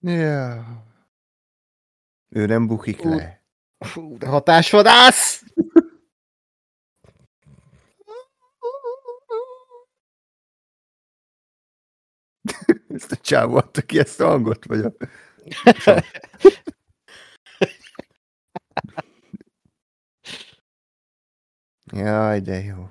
Yeah. Ő nem bukik Ú. le. Fú, de hatásvadász! Ezt a csávó adta ki ezt a hangot, vagy a... [LAUGHS] Jaj, de jó.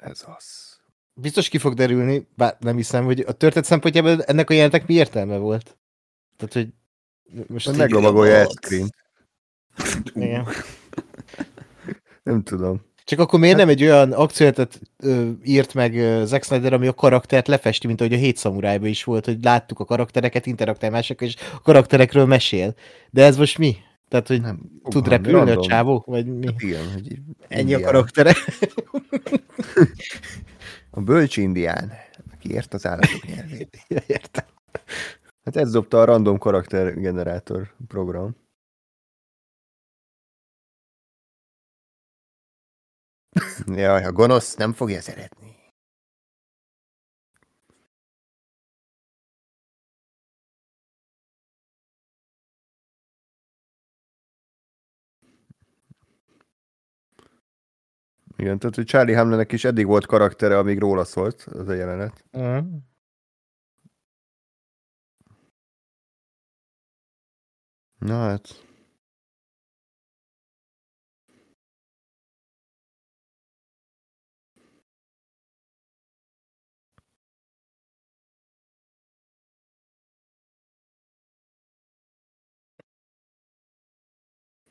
Ez az. biztos ki fog derülni, bár nem hiszem, hogy a történet szempontjából ennek a jelentek mi értelme volt. Tehát, hogy most meglovagolja. Ed-Screen. igen. Nem tudom. Csak akkor miért nem egy olyan akciójelentet ö, írt meg ö, Zack Snyder, ami a karaktert lefesti, mint ahogy a hét szamurájban is volt, hogy láttuk a karaktereket, interaktál másokkal, és a karakterekről mesél. De ez most mi? Tehát, hogy Nem. tud Fogalmam, repülni a random. csávó? Vagy mi? Hát igen, hogy Ennyi a karaktere. [LAUGHS] A bölcs indián, aki ért az állatok nyelvét. [LAUGHS] Értem. Hát ez dobta a random karakter generátor program. Jaj, a gonosz nem fogja szeretni. Igen, tehát, hogy Charlie Hamlinnek is eddig volt karaktere, amíg róla szólt az a jelenet. Mhm. Na hát.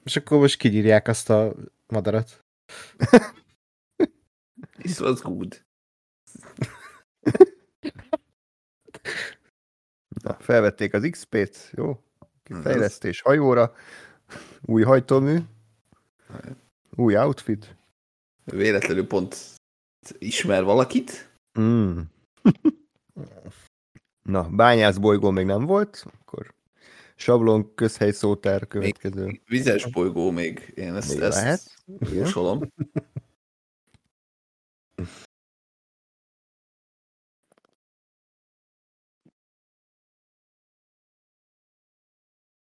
És akkor most kinyírják azt a madarat. [LAUGHS] This was good. [LAUGHS] Na, felvették az XP-t, jó? Fejlesztés hajóra, új hajtómű, új outfit. Véletlenül pont ismer valakit. Mm. [LAUGHS] Na, bányászbolygó még nem volt, akkor sablon közhely szótár következő. Vizes bolygó még. Én ezt, Még ezt lehet. Jósolom. [LAUGHS]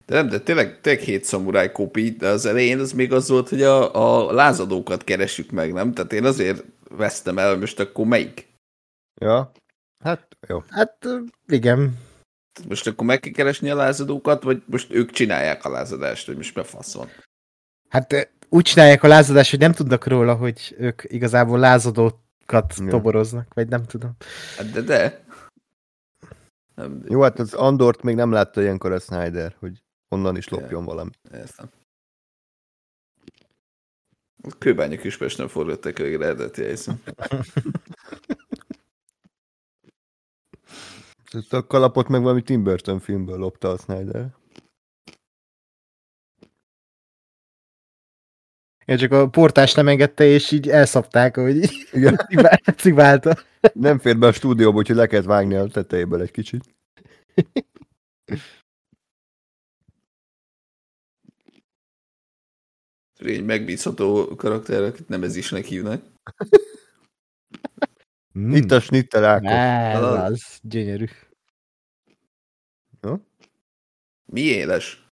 De nem, de tényleg, tényleg hét szamuráj kopi, de az elején az még az volt, hogy a, a lázadókat keressük meg, nem? Tehát én azért vesztem el, most akkor melyik? Ja, hát jó. Hát igen. Most akkor meg kell keresni a lázadókat, vagy most ők csinálják a lázadást, hogy most van? Hát úgy csinálják a lázadást, hogy nem tudnak róla, hogy ők igazából lázadókat Ja. toboroznak, vagy nem tudom. Hát de de. Nem, Jó, hát az Andort még nem látta ilyenkor a Snyder, hogy onnan is lopjon valami. Értem. A kőbánya kispesten forgatták végre eredeti helyszín. [LAUGHS] Ezt a kalapot meg valami Tim Burton filmből lopta a Snyder. Én csak a portás nem engedte, és így elszapták, hogy Igen, [LAUGHS] cibálta. nem fér be a stúdióba, úgyhogy le kellett vágni a tetejéből egy kicsit. Egy megbízható karakter, akit nem ez isnek hívnak. Mm. Itt a snittel Ákos. Ez Az. az, gyönyörű. Mi éles?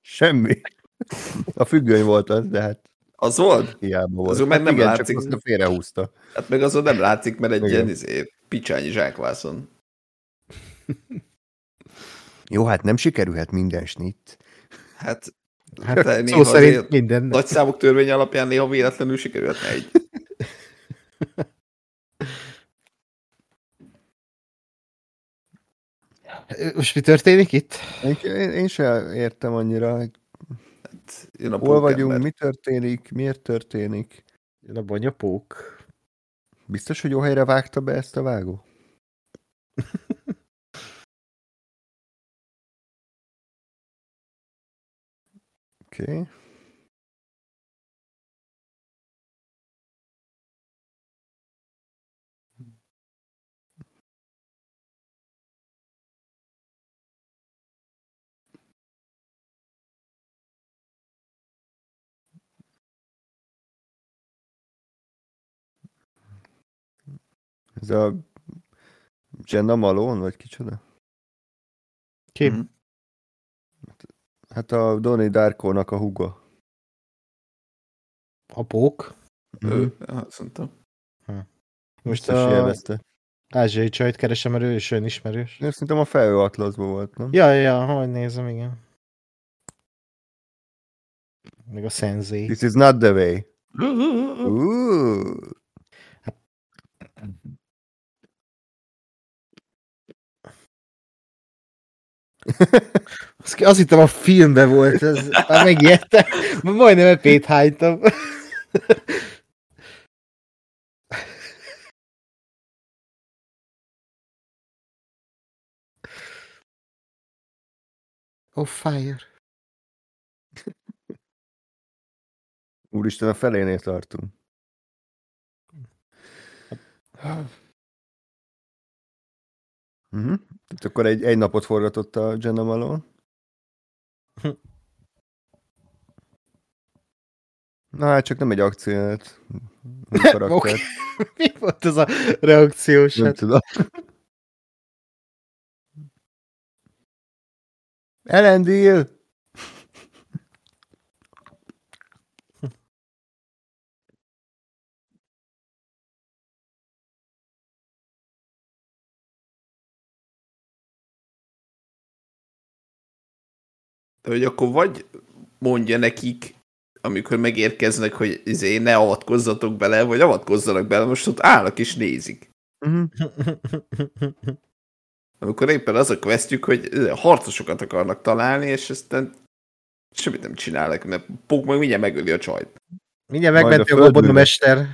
Semmi. A függöny volt az, de hát Az volt? hiába volt. Azon meg hát nem igen, látszik. Csak azt félrehúzta. Hát meg azon nem látszik, mert egy Igen. ilyen izé, picsányi zsákvászon. Jó, hát nem sikerülhet minden snit. Hát, [LAUGHS] Hát szó néha szerint azért minden. nagy számok törvény alapján néha véletlenül sikerülhetne egy. [LAUGHS] Most mi történik itt? Én, én, én sem értem annyira, hogy Hát, jön a hol vagyunk, mi történik, miért történik. Jön a banyapók. Biztos, hogy jó helyre vágta be ezt a vágó? [LAUGHS] Oké. Okay. Ez a Jenna Malone, vagy kicsoda? Ki? Mhm. Hát a Donnie Darko-nak a húga. Apók. Ő, hát szerintem. Most Biztos a élvezte. ázsiai csajt keresem, mert ő is olyan ismerős. Én szerintem a felhő atlaszban volt, nem? Ja, ja, hogy nézem, igen. Meg a Sensei. This is not the way. Ooh. Azt, azt hittem a filmben volt, ez, már megijedtem. Majdnem epét hánytam. Oh, fire. Úristen, a felénél tartunk. Mhm. Tehát akkor egy, egy napot forgatott a Jenna Malone. Na hát csak nem egy. Új [LAUGHS] karakter. Oké. [LAUGHS] Mi volt ez a reakciós? Nem Hát, tudom. Elendil! De hogy akkor vagy mondja nekik, amikor megérkeznek, hogy izé, ne avatkozzatok bele, vagy avatkozzanak bele, most ott állnak és nézik. Mhm. Amikor éppen az a questjük, hogy harcosokat akarnak találni, és aztán semmit nem csinálnak, mert Pók meg mindjárt megöli a csajt. Mindjárt megmenti a a földműve. mester.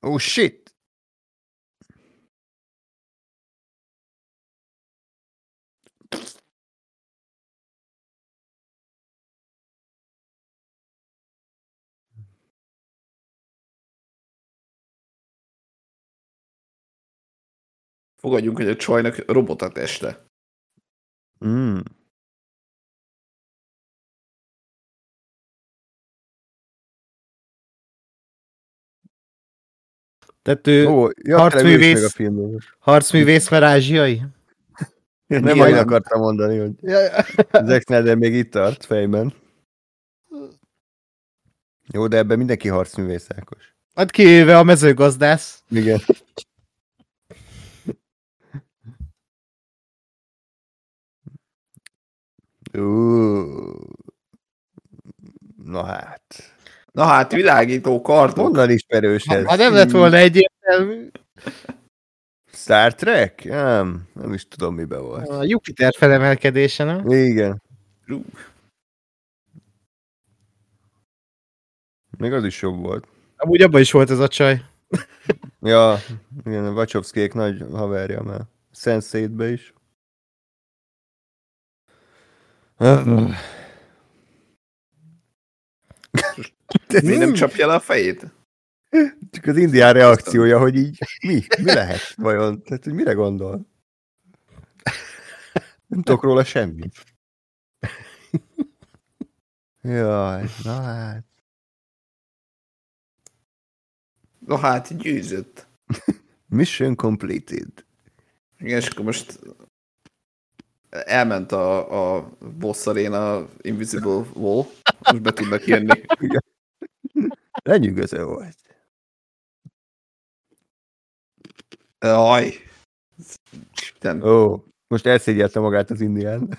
Oh shit! Fogadjunk, hogy a csajnak robot a teste. Mm. Tehát ő Ó, ja, harcművész. harcművész, mert ázsiai? Nem majd akartam mondani, hogy [LAUGHS] Zack Snyder még itt tart fejben. Jó, de ebben mindenki harcművész Ákos. Hát kivéve a mezőgazdász. Igen. Ú, Na hát. Na hát, világító kartok. Honnan ismerős ez? Ha nem lett volna egyértelmű, Star Trek? Nem, nem is tudom, mibe volt. a Jupiter felemelkedése, nem? Igen. Ú, Még az is jobb volt. Amúgy abban is volt ez a csaj. Ja, igen, a Wachowskiék nagy haverja már. Sense8-be is. Ez még nem csapja le a fejét? Csak az indián reakciója, hogy így mi? Mi lehet vajon? Tehát, hogy mire gondol? Nem tudok róla semmit. Jaj, na hát. Na hát, győzött. Mission completed. Igen, és akkor most elment a, a boss arena Invisible Wall, most be tudnak jönni. [LAUGHS] Lenyűgöző volt. Aj! Isten. Ó, most elszégyelte magát az indián.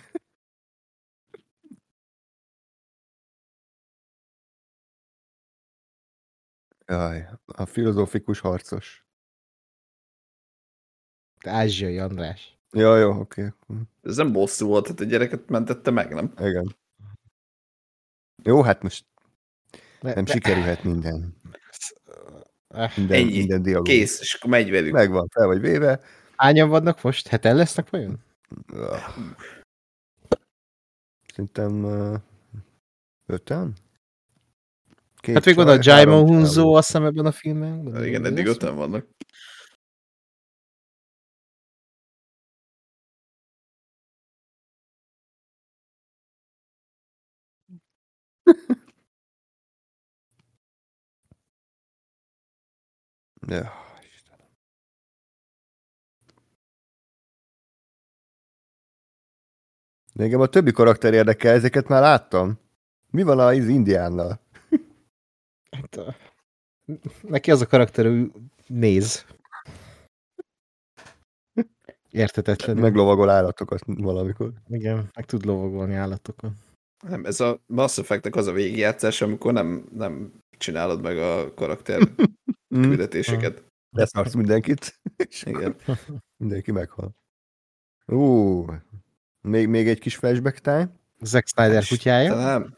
Jaj, a filozófikus harcos. Ázsiai András. Ja, jó, oké. Okay. Ez nem bosszú volt, hát a gyereket mentette meg, nem? Igen. Jó, hát most Ne, nem ne- sikerülhet minden. Eh, Minden, Ennyi. minden dialógus. Kész, és akkor megy velük. Megvan, fel vagy véve. Hányan vannak most? Heten lesznek vajon? Szerintem uh, öten? Két Hát még oda Jaimon Hunzo, csávó. azt hiszem ebben a filmben. Igen, eddig öten vannak. [LAUGHS] Ja, Istenem. Engem a többi karakter érdekel, ezeket már láttam. Mi van az indiánnal? [LAUGHS] Hát, neki az a karakter, hogy néz. Értetetlen. Meg... Meglovagol állatokat valamikor. Igen, meg tud lovagolni állatokon. Nem, ez a Mass Effect-nek az a végigjátszás, amikor nem, nem csinálod meg a karakter [LAUGHS] Mm. küldetéseket. Leszarsz mindenkit, és Igen. mindenki meghal. Ú, még, még egy kis flashback time. Zack Snyder kutyája. Talán.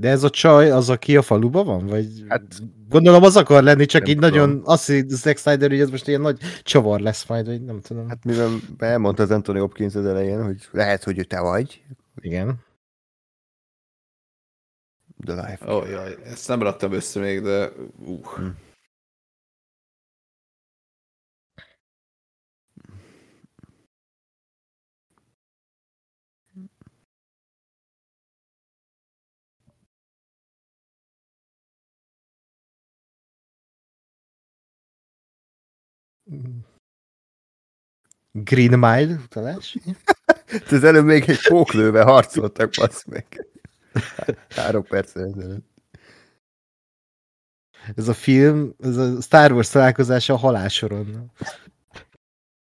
De ez a csaj, az, aki a faluban van? Vagy Hát- gondolom az akar lenni, csak Nem így tudom. nagyon azt hiszi Zack Snyder, hogy ez most ilyen nagy csavar lesz majd, vagy nem tudom. Hát, Hát mivel elmondta az Anthony Hopkins az elején, hogy lehet, hogy te vagy. igen. The Life. Ó, oh, jaj, ezt nem raktam össze még, de uh. Hm. Green Mile utalás? Az előbb még egy póklővel harcoltak, basz meg. Három perc ezelőtt. Ez a film, ez a Star Wars találkozása a halálsoron.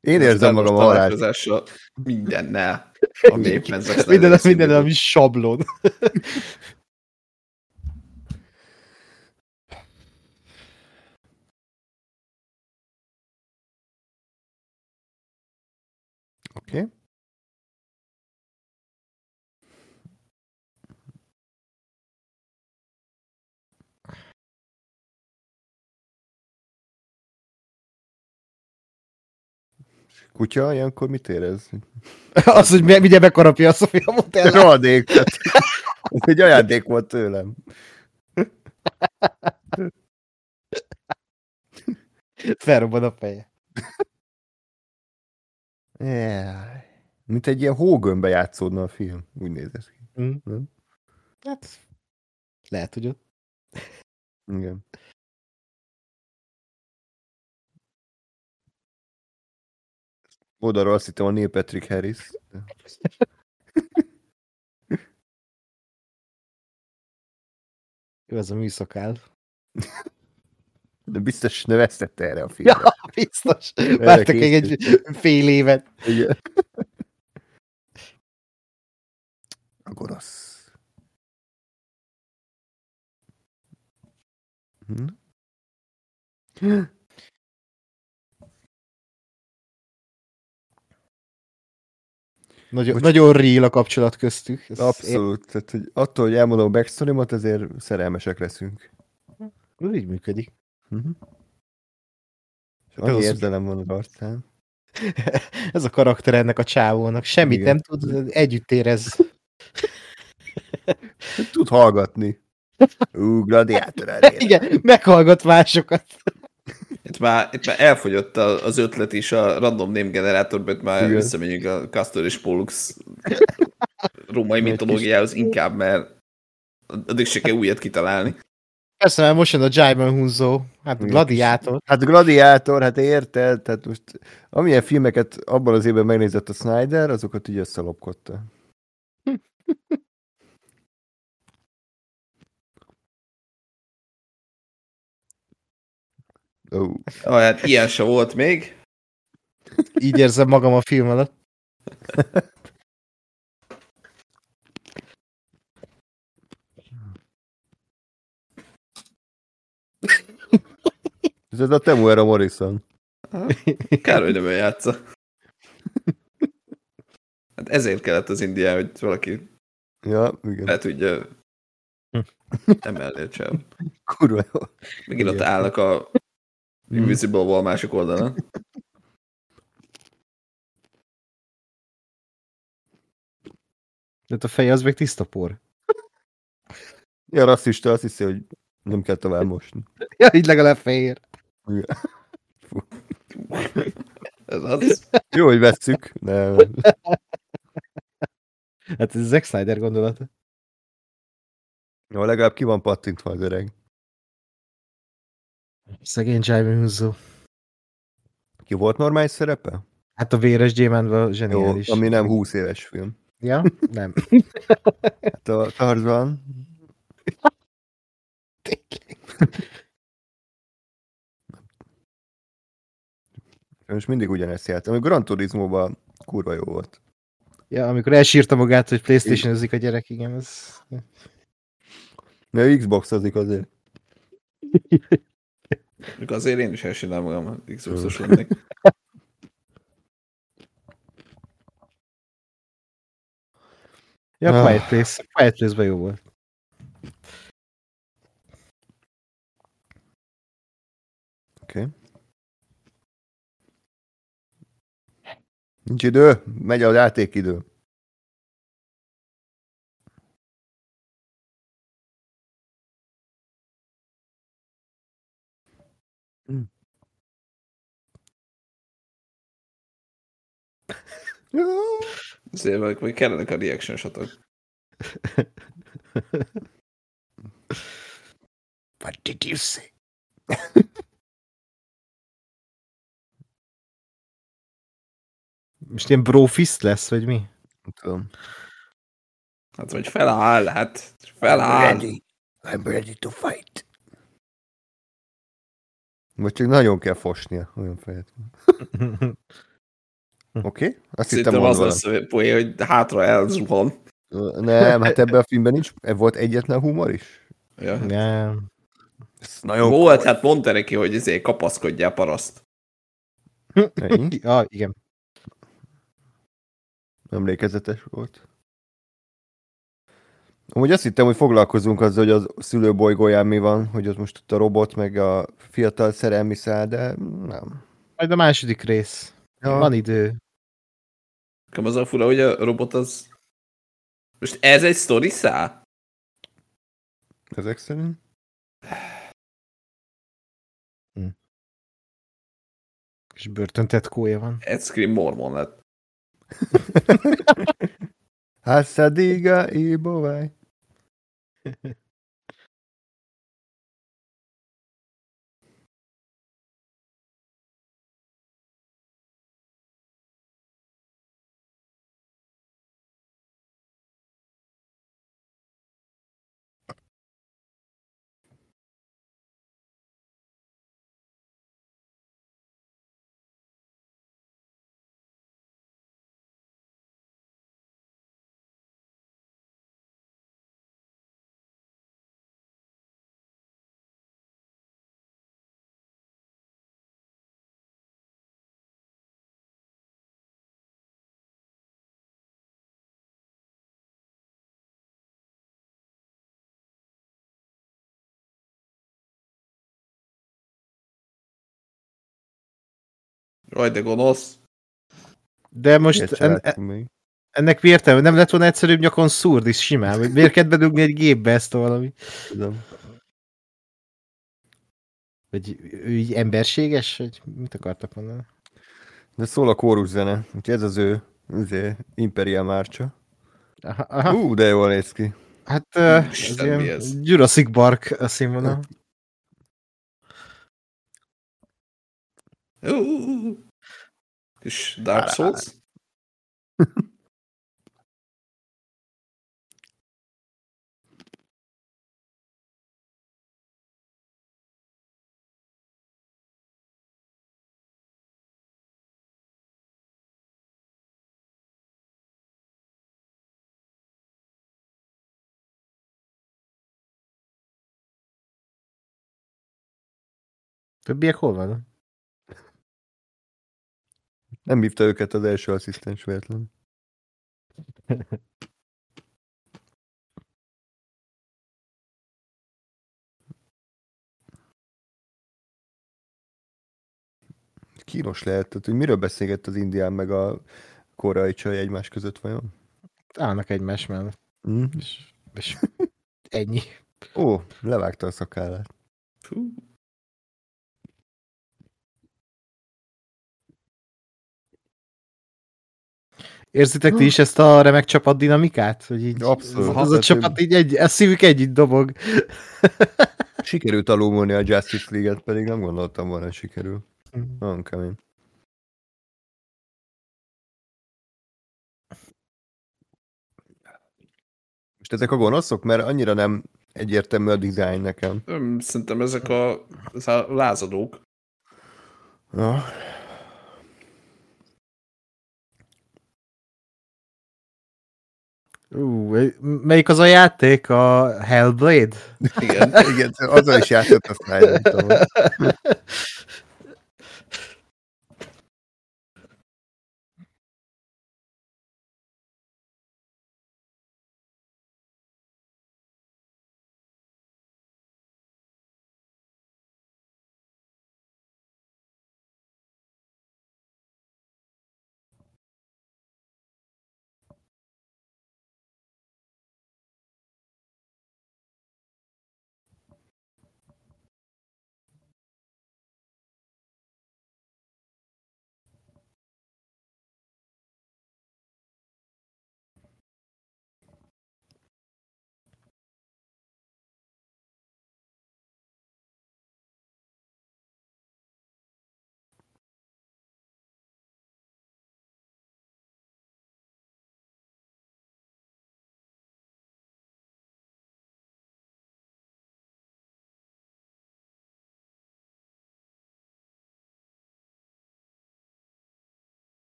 Én érzem magam a halál. találkozással mindennel, ami éppen Minden, minden, ami sablon. Oké. Okay. Kutya, ilyenkor mit érez? [LAUGHS] Az, hogy mi- mindjárt bekarapja a filmot el. Rohadék. Ez [LAUGHS] egy ajándék volt tőlem. Felrobban a feje. Jaj. Mint egy ilyen hógömbbe játszódna a film. Úgy néz ez ki. Mm. Nem? Hát, lehet, hogy ott. Igen. Oldalról azt hittem a Neil Patrick Harris. Jó, ez a műszakál. [LAUGHS] De biztos növesztette erre a filmre. Ja, [LAUGHS] biztos. Vártak egy fél évet. Igen. A gonosz. Hm? Nagyon, Bocs. nagyon real a kapcsolat köztük. Ez Abszolút. Tehát, hogy attól, hogy elmondom a backstory azért szerelmesek leszünk. Ez így működik. Mhm. És Ez annyi az- érzelem van az arcán. [LAUGHS] Ez a karakter ennek a csávónak. Semmit Igen. nem tud, együtt érez. Tud hallgatni. Ú, gladiátor elére. [LAUGHS] Igen, meghallgat másokat. Itt már, itt már elfogyott a- az ötlet is a random name generátorba, itt már Igen. visszamegyünk a Castor és Pollux [LAUGHS] római mitológiához inkább, mert addig se kell újat kitalálni. Persze, mert most jön a Jaiman Hunzo, hát a gladiátor. Hát gladiátor, hát érted? Tehát most amilyen filmeket abban az évben megnézett a Snyder, azokat így összelopkodta. Ó, Ah, hát ilyen se volt még. Így érzem magam a film alatt. [LAUGHS] ez a Temuera Morrison. [LAUGHS] Kár, hogy nem játsza. Hát ezért kellett az Indián, hogy valaki Ja, igen. le tudja emelni a csáv. Kurva jó. Megint ott állnak a Invisible Wall másik oldalon. De a feje az még tiszta por. Ja, rasszista, azt hiszi, hogy nem kell tovább mosni. Ja, így legalább fehér. Ez az. Jó, hogy vesszük, de Hát ez Zack Snyder gondolata. jó, legalább ki van pattintva az öreg. Szegény Jaiman Hunzo. Ki volt normális szerepe? Hát a véres gyémántban Jó, zseniális. ami nem 20 éves film. Ja? Nem. Hát a Tarzan, [LAUGHS] Most mindig ugyanezt játszom. A Gran Turismo-ban kurva jó volt. Ja, amikor elsírta magát, hogy playstation a gyerek, igen, ez... Mert Xbox-ozik azért. Még azért én is elsírnám magam, Xbox-os lennék. Ja, Ah. Quiet Place. Quiet Place-ben jó volt. Oké. Okay. Nincs idő? Megy a játékidő. Azért meg még kellenek a reaction shotok. What did you say? Most ilyen brofist lesz, vagy mi? Nem tudom. Hát vagy feláll, hát feláll. I'm ready to fight. Most csak nagyon kell fosnia, olyan fejet. [LAUGHS] Oké? Okay? Azt hittem Szerintem mond az lesz a poén, hogy hátra elzuhan. Nem, hát ebben a filmben nincs, volt egyetlen humor is. Ja. Nem. Ez nagyon Volt, hát mondta neki, hogy ezért kapaszkodjál paraszt. Ennyi. Ja, igen. Emlékezetes volt. Amúgy azt hittem, hogy foglalkozunk azzal, hogy az szülőbolygóján mi van, hogy ott most ott a robot, meg a fiatal szerelmi szál, de nem. Majd a második rész. Ja. Van idő. Nekem az a fura, hogy a robot az... Most ez egy sztori szál? Ezek szerint? És börtöntetkója van. Ed Scream Mormon lett. Hassadiga i bovaj. Jaj, de gonosz. De most en, ennek mi értelme? Nem lett volna egyszerűbb nyakon szúrd is simán? Vagy miért kell bedugni egy gépbe ezt a valami? Tudom. Vagy ő így emberséges? Vagy mit akartak mondani? De szól a kórus zene, úgyhogy ez az ő azért, Imperial Márcsa. Aha, aha. Hú, de jól néz ki. hát uh, ez ilyen ez? Jurassic Park a színvonal. Ú, És Dark Souls? Többiek hol van? Nem hívta őket az első asszisztens véletlen. Kínos lehet, tehát, hogy miről beszélgett az indián meg a koreai csaj egymás között vajon? Állnak egymás mellett. Mm. És, és ennyi. Ó, levágta a szakállát. Fú. Érzitek ti is ezt a remek csapat dinamikát? Hogy így, Abszolút. Az, az a Tehát, csapat így egy, a szívük együtt dobog. [LAUGHS] Sikerült alulmúlni a Justice League-et, pedig nem gondoltam volna, hogy sikerül. Nagyon kemény. Most ezek a gonoszok? Mert annyira nem egyértelmű a design nekem. Szerintem ezek a, ez a lázadók. Ja. Vagy Melyik az a játék? A Hellblade? Igen. Igen, azzal is játszott, azt már [LAUGHS]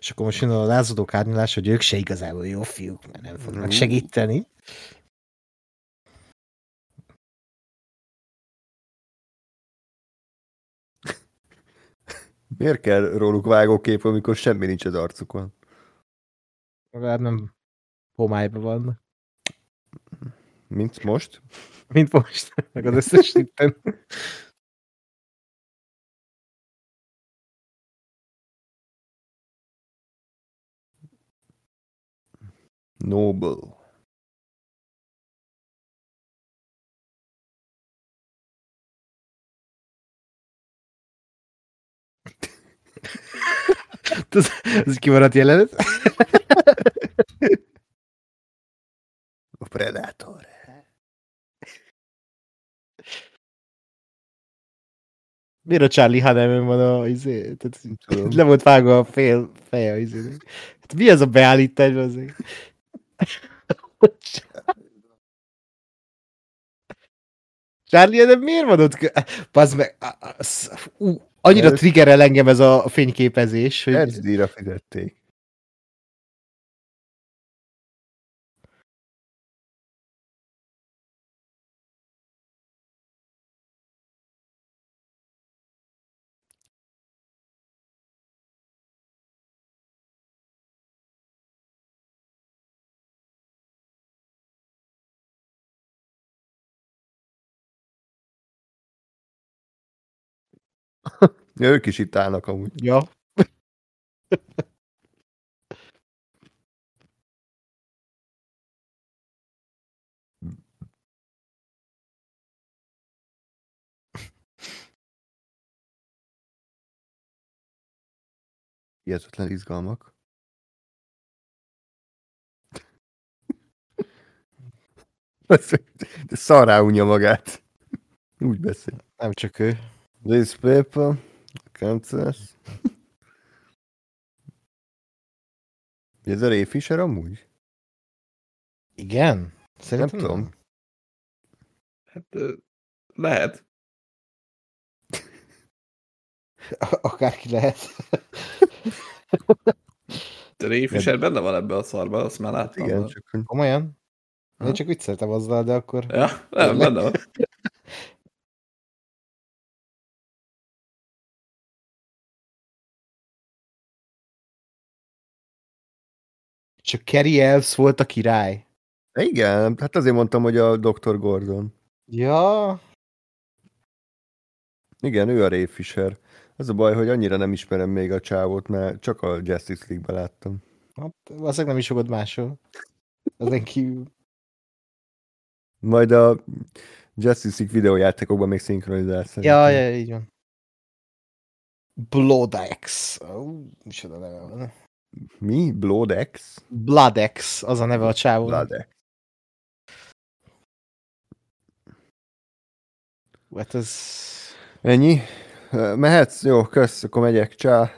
És akkor most jön a lázadók árnyalás, hogy ők se igazából jó fiúk, mert nem fognak Mm. segíteni. Miért kell róluk vágókép, amikor semmi nincs az arcukon? Legalább nem homályban van, Mint most? mint most, meg az összes [LAUGHS] itten. Noble. [LAUGHS] Ez, ez kimaradt jelenet. A Predator. Miért a Charlie Hanneman van a izé? Tehát, Tudom. le volt vágva a fél feje izé. Hát mi ez a beállítás azért? Charlie, de miért van ott? Bazd meg, ú, annyira triggerel engem ez a fényképezés, hogy Herzdíjra fizették. Ja, ők is itt állnak amúgy. ja, Hihetetlen izgalmak. De szarrá unja magát. Úgy beszél. nem csak ő. This paper, Kansas. Ez a Ray Fisher amúgy? Igen? Szerintem Nem tudom. Hát lehet. [LAUGHS] Akárki lehet. De Ray Fisher benne van ebbe a szarba, azt már láttam. Igen, már. csak Komolyan? Én csak vicceltem azzal, de akkor... Ja, nem, benne van. [LAUGHS] Csak Kerry Elves volt a király. Igen, hát azért mondtam, hogy a Dr. Gordon. Ja, Igen, ő a Ray Fisher. Az a baj, hogy annyira nem ismerem még a csávót, mert csak a Justice League-ben láttam. hát valószínűleg nem is fogod máshol. Ezen kívül. Majd a Justice League videójátékokban még szinkronizál szerintem. Ja, ja, így van. Bloodex. Ú, micsoda neve van. Mi? Bloodex? Bloodex, az a neve a csávónak. Bloodex. Hát ez... Ennyi? Mehetsz? Jó, kösz, akkor megyek. Csá.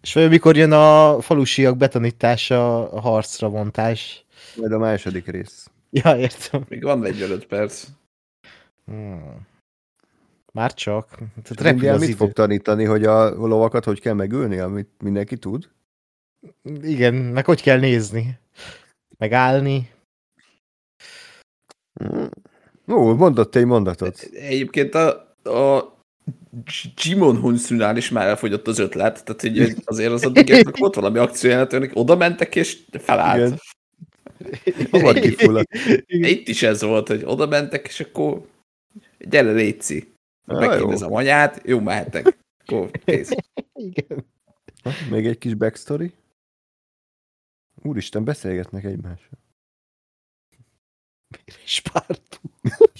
És vajon mikor jön a falusiak betanítása, a harcra vontás? Majd a második rész. Ja, értem. Még van 45 perc. Hmm. Már csak. Tehát repül Indián az mit idő. fog tanítani, hogy a lovakat hogy kell megölni, amit mindenki tud? Igen, meg hogy kell nézni. Megállni. Ó, mondott egy mondatot. Egyébként a, a Jimon Hunsunál is már elfogyott az ötlet, tehát hogy [LAUGHS] azért az addigiaknak volt valami akciójelenet, oda mentek és felállt. Igen. [LAUGHS] Hamar kifulladt. Itt is ez volt, hogy oda mentek, és akkor gyere Léci. Megkérdezem anyát, jó, mehetek. Akkor kész. [LAUGHS] Igen. Ha, Még egy kis backstory. Úristen, beszélgetnek egymással. Spártú. [LAUGHS]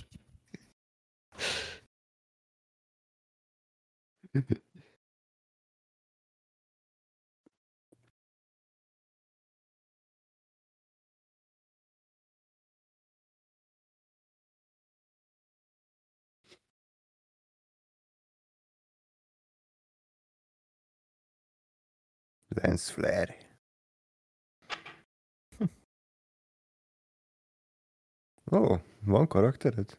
Lens flare. Ó, van karaktered?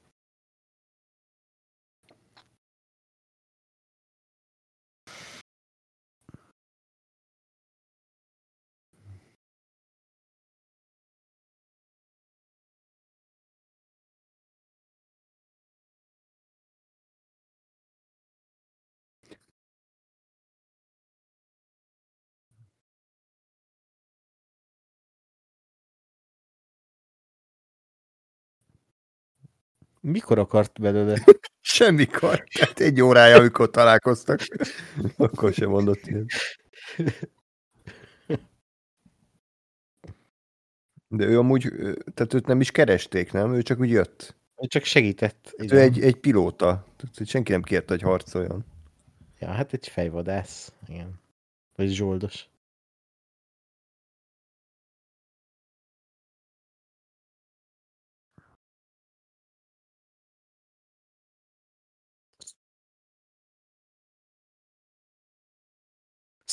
Mikor akart belőle? [LAUGHS] Semmikor. Hát egy órája, amikor találkoztak. [LAUGHS] Akkor sem mondott ilyen. De ő amúgy, tehát őt nem is keresték, nem? Ő csak úgy jött. Ő csak segített. Hát ő egy, egy pilóta. Tehát senki nem kérte, hogy harcoljon. Ja, hát egy fejvadász. Igen. Vagy zsoldos.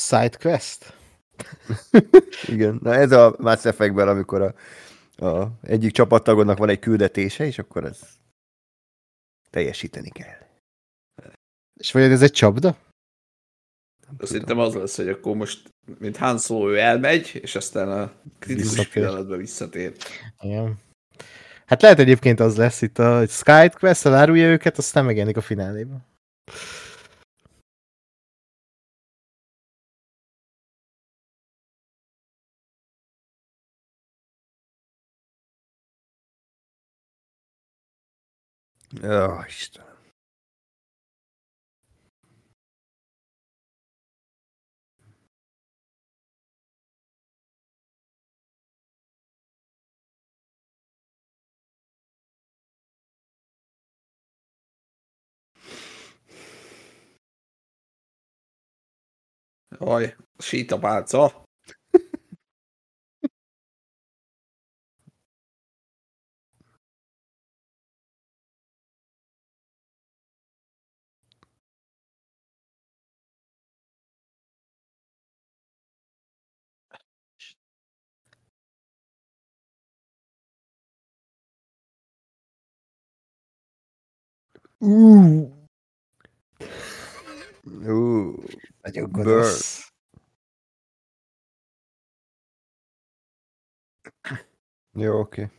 Side quest? [LAUGHS] Igen. Na ez a Mass Effect-ben, amikor a, a egyik csapattagodnak van egy küldetése, és akkor ez teljesíteni kell. És vagy ez egy csapda? Hittem az lesz, hogy akkor most, mint Han Solo, ő elmegy, és aztán a kritikus Visszatér. pillanatban visszatér. Igen. Hát lehet egyébként az lesz itt a Sky Quest, elárulja őket, aztán megjelenik a finálében. Ó, Istenem. Jaj, sít a pálca. Ú, Nagyon gonosz. jó, oké.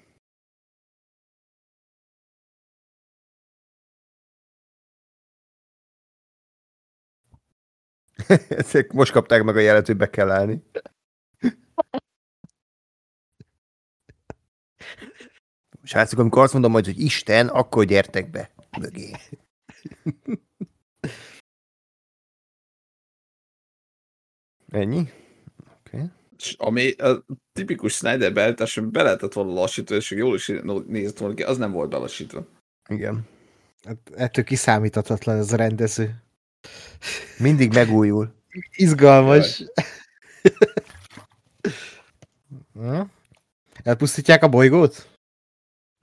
[LAUGHS] Ezek most kapták meg a jelet, hogy be kell állni. Srácok, amikor azt mondom majd, hogy Isten, akkor gyertek be mögé. Ennyi? Oké. És ami a tipikus Snyder beállítás, ami be lehetett volna lassítani, és jól is nézett volna ki, az nem volt belassítva. Igen. Hát ettől kiszámíthatatlan ez a rendező. Mindig megújul. Izgalmas. Hm? Elpusztítják a bolygót?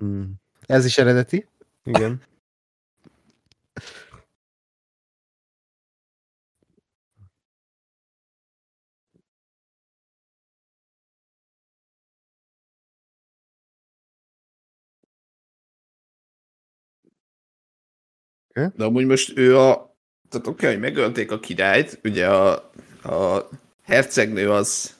Mm. Ez is eredeti. Igen. De amúgy most ő a... Tehát oké, okay, hogy megölték a királyt, ugye a, a hercegnő az...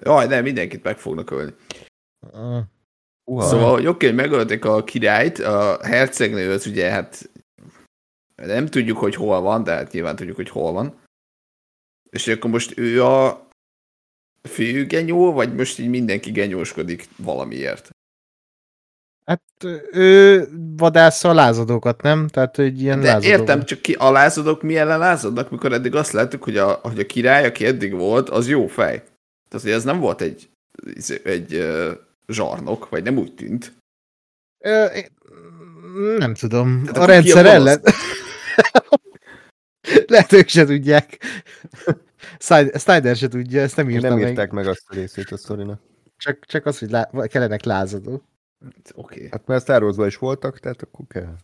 Jaj, nem, mindenkit meg fognak ölni. Uha. Szóval, hogy oké, hogy megölték a királyt, a hercegnő az ugye, hát nem tudjuk, hogy hol van, de hát nyilván tudjuk, hogy hol van. És akkor most ő a fő genyó, vagy most így mindenki genyóskodik valamiért? Hát ő vadásza a lázadókat, nem? Tehát, hogy ilyen De lázadó. értem, csak ki a lázadók mi ellen lázadnak, mikor eddig azt láttuk, hogy a, hogy a király, aki eddig volt, az jó fej. Tehát, hogy ez nem volt egy, egy uh, zsarnok, vagy nem úgy tűnt. Ö, nem tudom. Tehát a rendszer ellen. [LAUGHS] Lehet ők se tudják. Snyder se tudja, ezt nem írta Nem meg. írták meg azt a részét a sztorinak. Csak, csak az, hogy lá... kellenek lázadó. Oké. Okay. Hát mert Star Wars-ban is voltak, tehát akkor kell.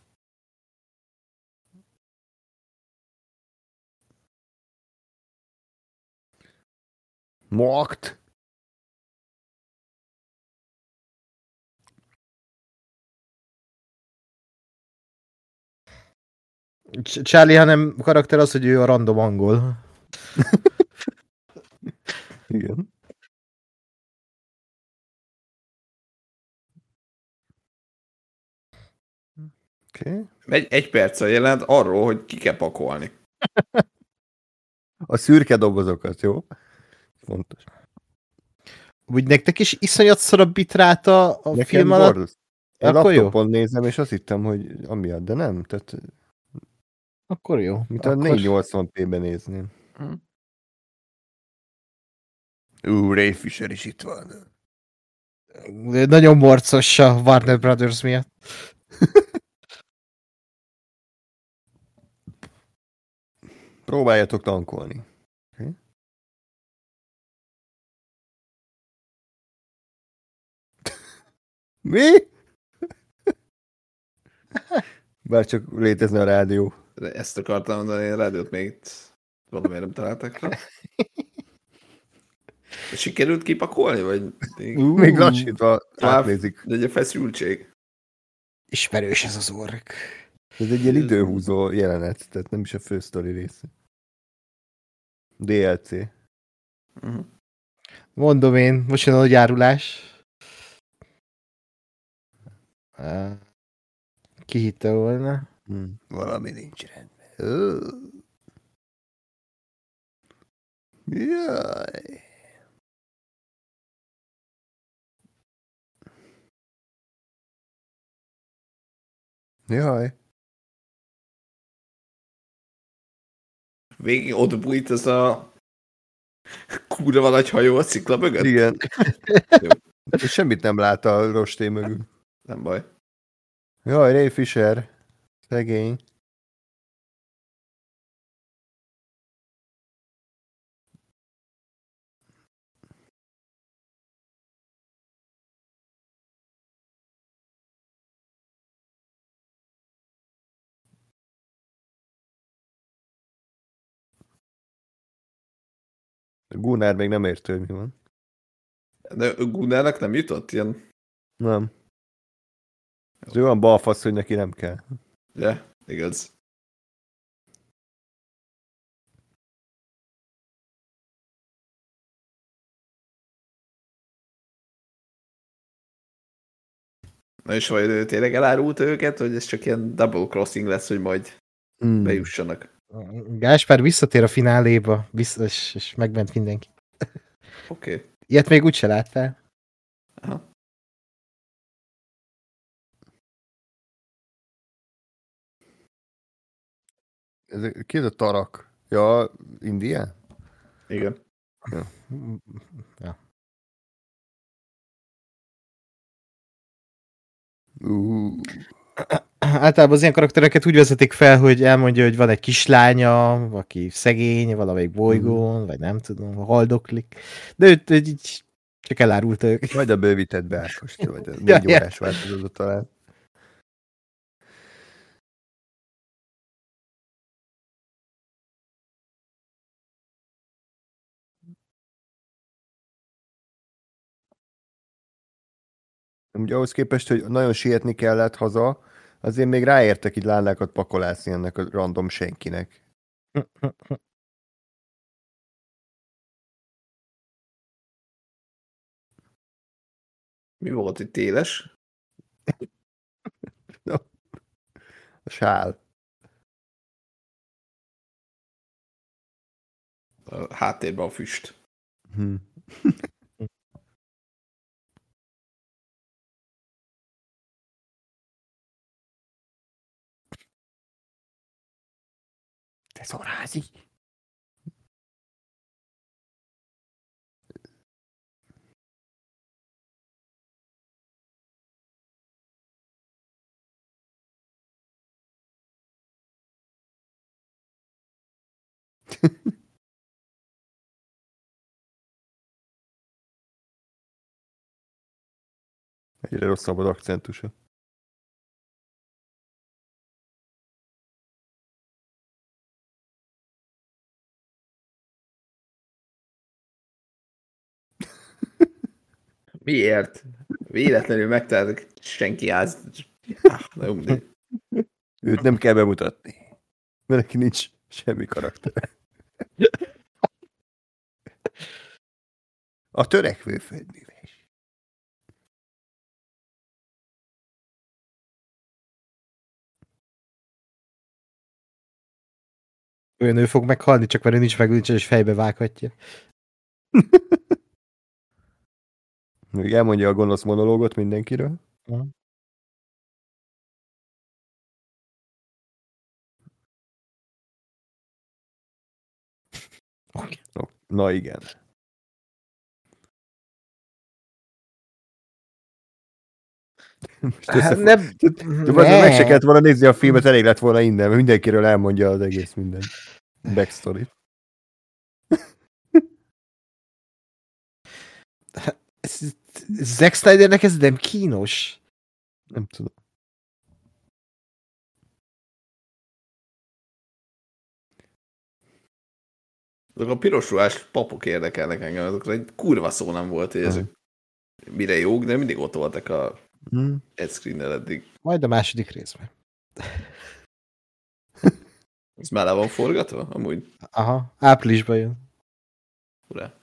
Mokt! Charlie hanem karakter az, hogy ő a random angol. Igen. Oké. Okay. Egy, egy perccel jelent arról, hogy ki kell pakolni. A szürke dobozokat, jó? Fontos. Úgy nektek is iszonyat szar a bitráta a Nekem film alatt? borzasztó. Én Akkor jó. nézem, és azt hittem, hogy amiatt, de nem. Tehát, Akkor jó. mint a Akkor... 480p-ben nézném. Hm. Ú, Ray Fisher is itt van. De Nagyon morcos a Warner Brothers miatt. [LAUGHS] Próbáljatok tankolni. Okay. Mi? [LAUGHS] Bár csak létezne a rádió. Ezt akartam mondani, a rádiót még itt valamiért nem találtak rá. [LAUGHS] Sikerült kipakolni, vagy még Ú, Még lassítva átnézik. de egy feszültség? Ismerős ez az ork. Ez egy ilyen időhúzó jelenet, tehát nem is a fő sztori része. DLC. Uh-huh. Mondom én, most jön a gyárulás. Á, Ki hitte volna? Hm. Valami nincs rendben. Ö. Jaj. Jaj. Végig ott bújt ez a kurva nagy hajó a szikla mögött? Igen. [LAUGHS] Semmit nem lát a rosté mögül. Nem baj. Jaj, Ray Fisher. Szegény. Gunnar még nem értő, mi van. De Gunnárnak nem jutott ilyen? Nem. Ez olyan balfasz, hogy neki nem kell. De, igaz. Na és vagy ő tényleg elárult őket, hogy ez csak ilyen double crossing lesz, hogy majd Mm. bejussanak. Gáspár visszatér a fináléba, vissza, és, és megment mindenki. Oké. Okay. Ilyet még úgyse láttál. Ez, ki ez a tarak? Ja, India? Igen. Ja. Uh, Általában az ilyen karaktereket úgy vezetik fel, hogy elmondja, hogy van egy kislánya, aki szegény, valamelyik bolygón, vagy nem tudom, haldoklik. De őt, így csak elárulta őket. majd a bővített beákost, vagy [LAUGHS] a négy Ja, ja. órás változatot talán. Ugye ahhoz képest, hogy nagyon sietni kellett haza, azért még ráértek így lállákat pakolászni ennek a random senkinek. Mi volt itt éles? [LAUGHS] A sál. A háttérben a füst. Hm. [LAUGHS] Te szorázi! Egyre rosszabb az akcentusa. Miért? Véletlenül megtaláltak senki áz. Ah. Őt nem kell bemutatni. Mert neki nincs semmi karakter. A törekvő földműves. Olyan ő fog meghalni, csak mert ő nincs meg, és fejbe vághatja. [LAUGHS] Még elmondja a gonosz monológot mindenkiről. Oké. No, na igen. Most Hát nem, De azért meg se kellett volna nézni a filmet, elég lett volna innen, mert mindenkiről elmondja az egész minden backstory. Ez- Zack Snydernek ez nem kínos. Nem tudom. Azok a piros ruhás papok érdekelnek engem, azokra egy kurva szó nem volt, hogy ezek mire jók, de mindig ott voltak a Hm. headscreen eddig. Majd a második részben. Ez már le van forgatva? Amúgy, Aha, áprilisban jön. ura.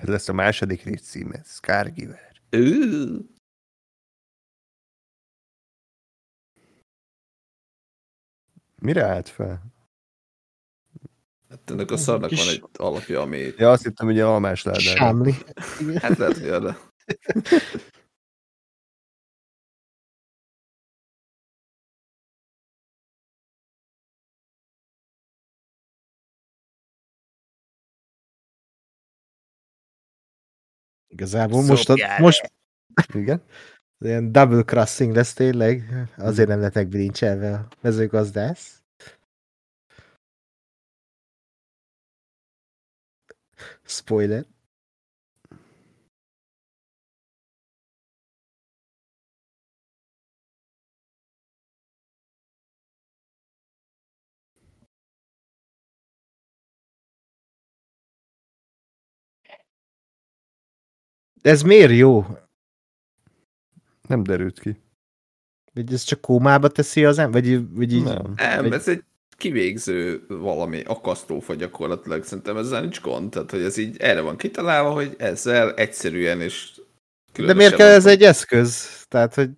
Ez lesz a második rész címe, Scargiver. Ő. Mire állt fel? Hát ennek a szarnak Kis- van egy alapja, ami... Ja, azt hittem, hogy a almás ládára. Sámli. Hát lehet, hogy arra. Igazából most, a, most Igen? ilyen double crossing lesz tényleg. Azért nem lett megbilincselve a mezőgazdász. Spoiler. Ez miért jó? Nem derült ki. Vagy ez csak kómába teszi az ember? Vagy, vagy így... Nem. Nem, Egy- ez egy kivégző valami akasztófa gyakorlatilag, szerintem ezzel nincs gond, tehát hogy ez így erre van kitalálva, hogy ezzel egyszerűen és De miért kell ez egy eszköz? Tehát, hogy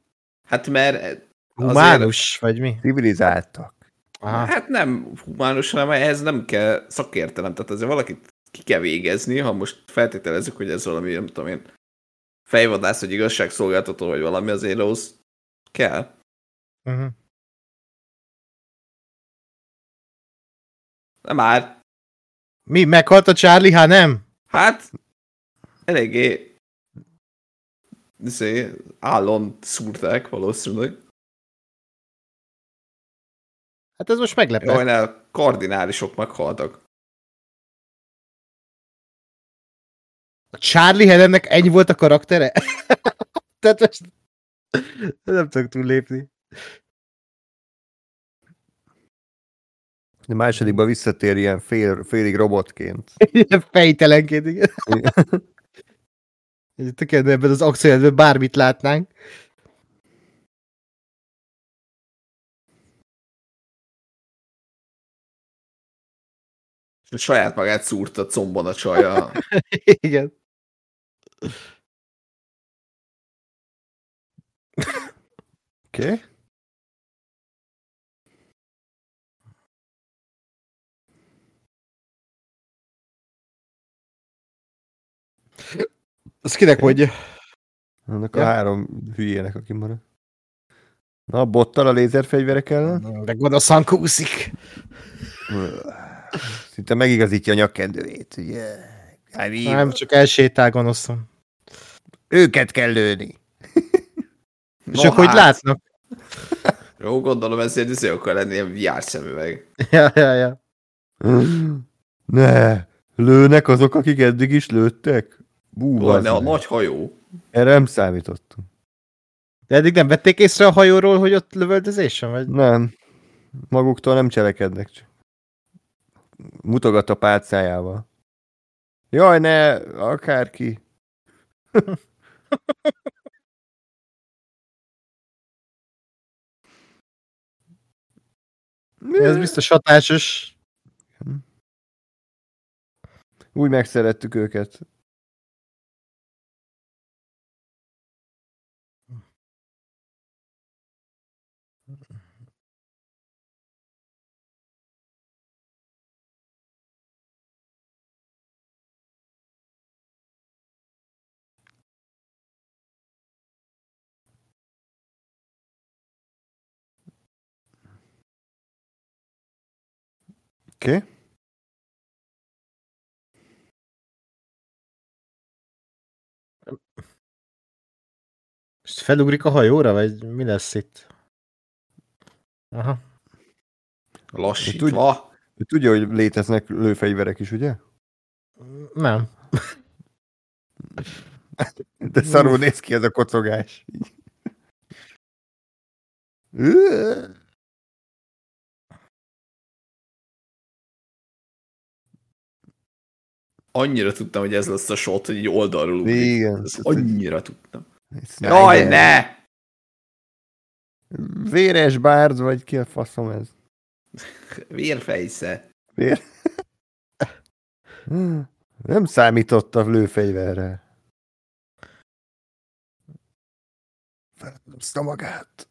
Hát mert humánus, vagy mi? Civilizáltak. Aha. Hát nem humánus, hanem ehhez nem kell szakértelem. Tehát azért valakit ki kell végezni, ha most feltételezzük, hogy ez valami, nem tudom én, fejvadász, vagy igazságszolgáltató, vagy valami, azért ahhoz kell. Uh-huh. Nem már. Mi, meghalt a Charlie, ha nem? Hát, eléggé izé, állon szúrták valószínűleg. Hát ez most meglepett. Majdnál kardinálisok meghaltak. A Charlie Helennek ennyi volt a karaktere? [LAUGHS] Tehát most nem tudok túl lépni. A másodikban visszatér ilyen fél, félig robotként. [LAUGHS] Ilyen fejtelenként, igen. Tökéletben ebben az akciójátban bármit látnánk. Saját magát szúrta combon a csaja. [LAUGHS] Igen. Oké. Okay. Az kinek mondja? Annak Ja. a három hülyének, aki marad. Na, a bottal a lézerfegyverek ellen? Meg gonoszan kúszik. Szinte megigazítja a nyakkendőjét, ugye? Hát mi- Nem, csak elsétál gonoszan. Őket kell lőni. [LAUGHS] És ők hogy látnak? Jó, gondolom ezért izé akar lenni ilyen VR szemüveg. [LAUGHS] Ja, ja, ja. [GASPS] Ne, lőnek azok, akik eddig is lőttek? Bú, Vaj, bazd ne, a nagy hajó. Erre nem számítottunk. De eddig nem vették észre a hajóról, hogy ott lövöldözés van? Vagy? Nem. Maguktól nem cselekednek, csak mutogat a pálcájával. Jaj, ne, akárki. [LAUGHS] [LAUGHS] Ez biztos hatásos. Úgy megszerettük őket. Oké. Okay. Most felugrik a hajóra, vagy mi lesz itt? Aha. Lassítva. Ő tudja, hogy léteznek lőfegyverek is, ugye? Nem. De szarul néz ki ez a kocogás. Annyira tudtam, hogy ez lesz a shot, hogy így oldalról ugrik. Igen. Ezt annyira tudtam. Jaj, ne! Véres bárd, vagy ki a faszom ez? Vérfejsze. Vér... Nem számított a lőfegyverre. Felhúzta magát.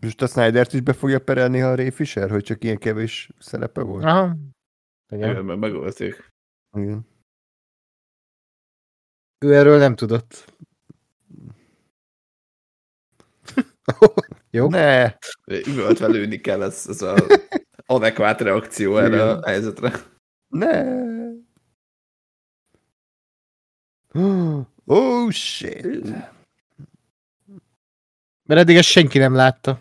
Most a Snydert is be fogja perelni, ha a Ray Fisher, hogy csak ilyen kevés szerepe volt? Aha. Igen. Igen, mert megölték. Igen. Ő erről nem tudott. [LAUGHS] Jó. Ne! Üvöltve lőni kell, ez, ez a adekvát reakció erre a helyzetre. Ne! [GASPS] Oh shit! Mert eddig ezt senki nem látta.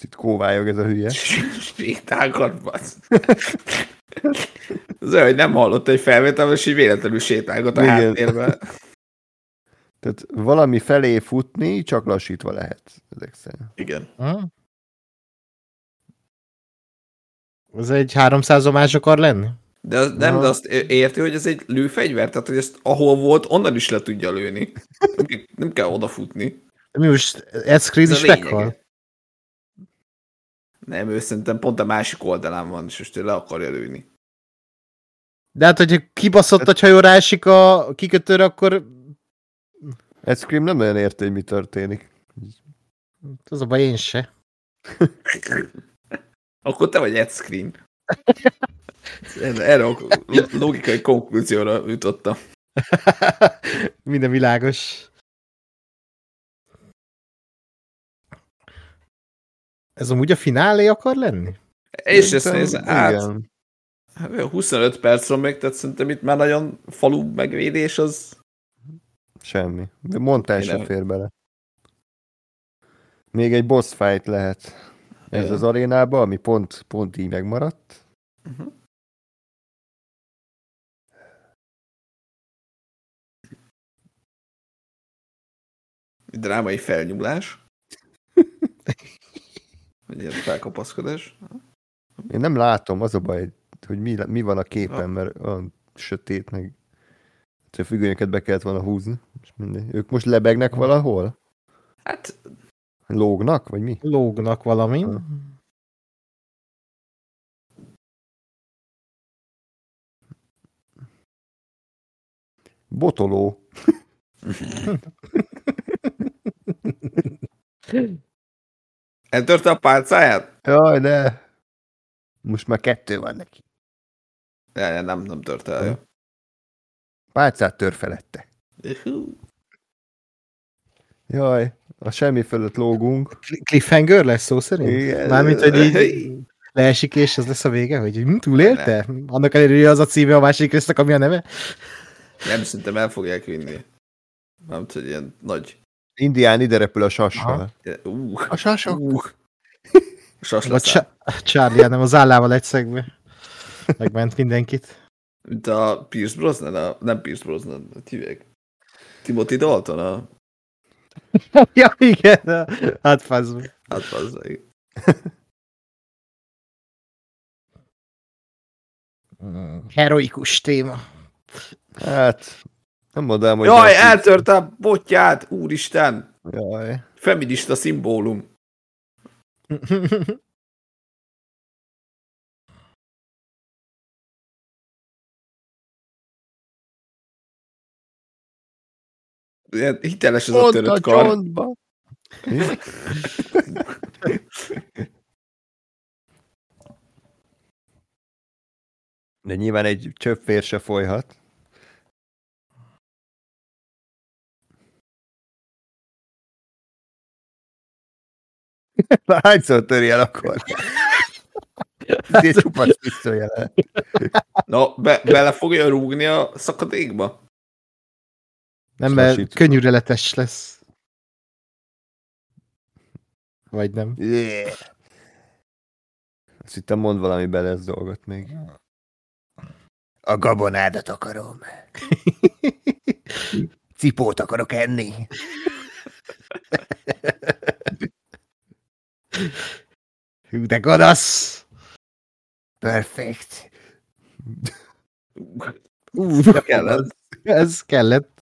Itt kóvályog ez a hülye. Sétálgat, basz. Az olyan, hogy nem hallott egy felvétel, és így véletlenül sétálgat a Igen. háttérben. Tehát valami felé futni csak lassítva lehet. Ezek szerint. Igen. Aha. Ez egy 300 omás akar lenni? De az, nem, de azt érti, hogy ez egy lőfegyver, tehát hogy ezt ahol volt, onnan is le tudja lőni. Nem, kell- nem kell odafutni. De mi most Ed Screen Ez is a lényege. meghal? Nem, ő szerintem pont a másik oldalán van, és most ő le akarja lőni. De hát, hogyha kibaszott a hajó rásik a kikötőre, akkor Ed Scream nem nagyon érti, hogy mi történik. az a baj én se. Akkor te vagy Ed Screen. Erre, a logikai konklúzióra jutottam. [LAUGHS] Minden világos. Ez amúgy a finálé akar lenni? És ezt nézd, hát igen. 25 perc van még, tehát szerintem itt már nagyon falu megvédés az Semmi. De Mondtál nem- fér bele. Még egy boss fight lehet. Ez az arénában, ami pont, pont így megmaradt. Uh-huh. Drámai felnyúlás. Egy ilyen felkapaszkodás. Én nem látom, az a baj, hogy mi, mi van a képen, mert olyan sötét, meg a függönyöket be kellett volna húzni. És mindegy. Ők most lebegnek valahol? Hát, Lógnak, vagy mi? Lógnak valamin. Botoló. eltörte a pálcáját? Jaj, de... Most már kettő van neki. Ne, nem, nem törte el. jó. Pálcát tör felette. Jaj, a semmi fölött lógunk. Cliffhanger lesz szó szerint? Igen. Mármint, hogy így [LAUGHS] leesik, és az lesz a vége, hogy hm, túlélte? Annak ellenére, hogy az a címe a másik résznek, ami a neve? Nem, szerintem el fogják vinni. Nem hogy ilyen nagy... Indián ide repül a sassal. Uh, A sasok? uh. Sas Vagy lesz. Csa- Charlie, hanem az állával egy szegbe. Megment mindenkit. Mint a Pierce Brosnan, a, nem Pierce Brosnan, hívják? Timothy Dalton, a, [LAUGHS] ja, igen. Hát fazd meg. hát az, Heroikus téma. Hát, nem mondanám, hogy... Jaj, nem- eltörte a botját, úristen! Jaj. Feminista szimbólum. [LAUGHS] hiteles ez a Pont a törött kar. csontba. De nyilván egy csöpp vér se folyhat. Hányszor töri el akkor? Ez egy csupasz pisztolyjel. Na, be, bele fogja rúgni a szakadékba? Nem, mert könnyűreletes lesz. Vagy nem. Yeah. Azt hittem mond valami bele ez dolgot még. A gabonádat akarom. [LAUGHS] Cipót akarok enni. Hű, de gonosz! Perfekt. Ú, Kellett. ez kellett.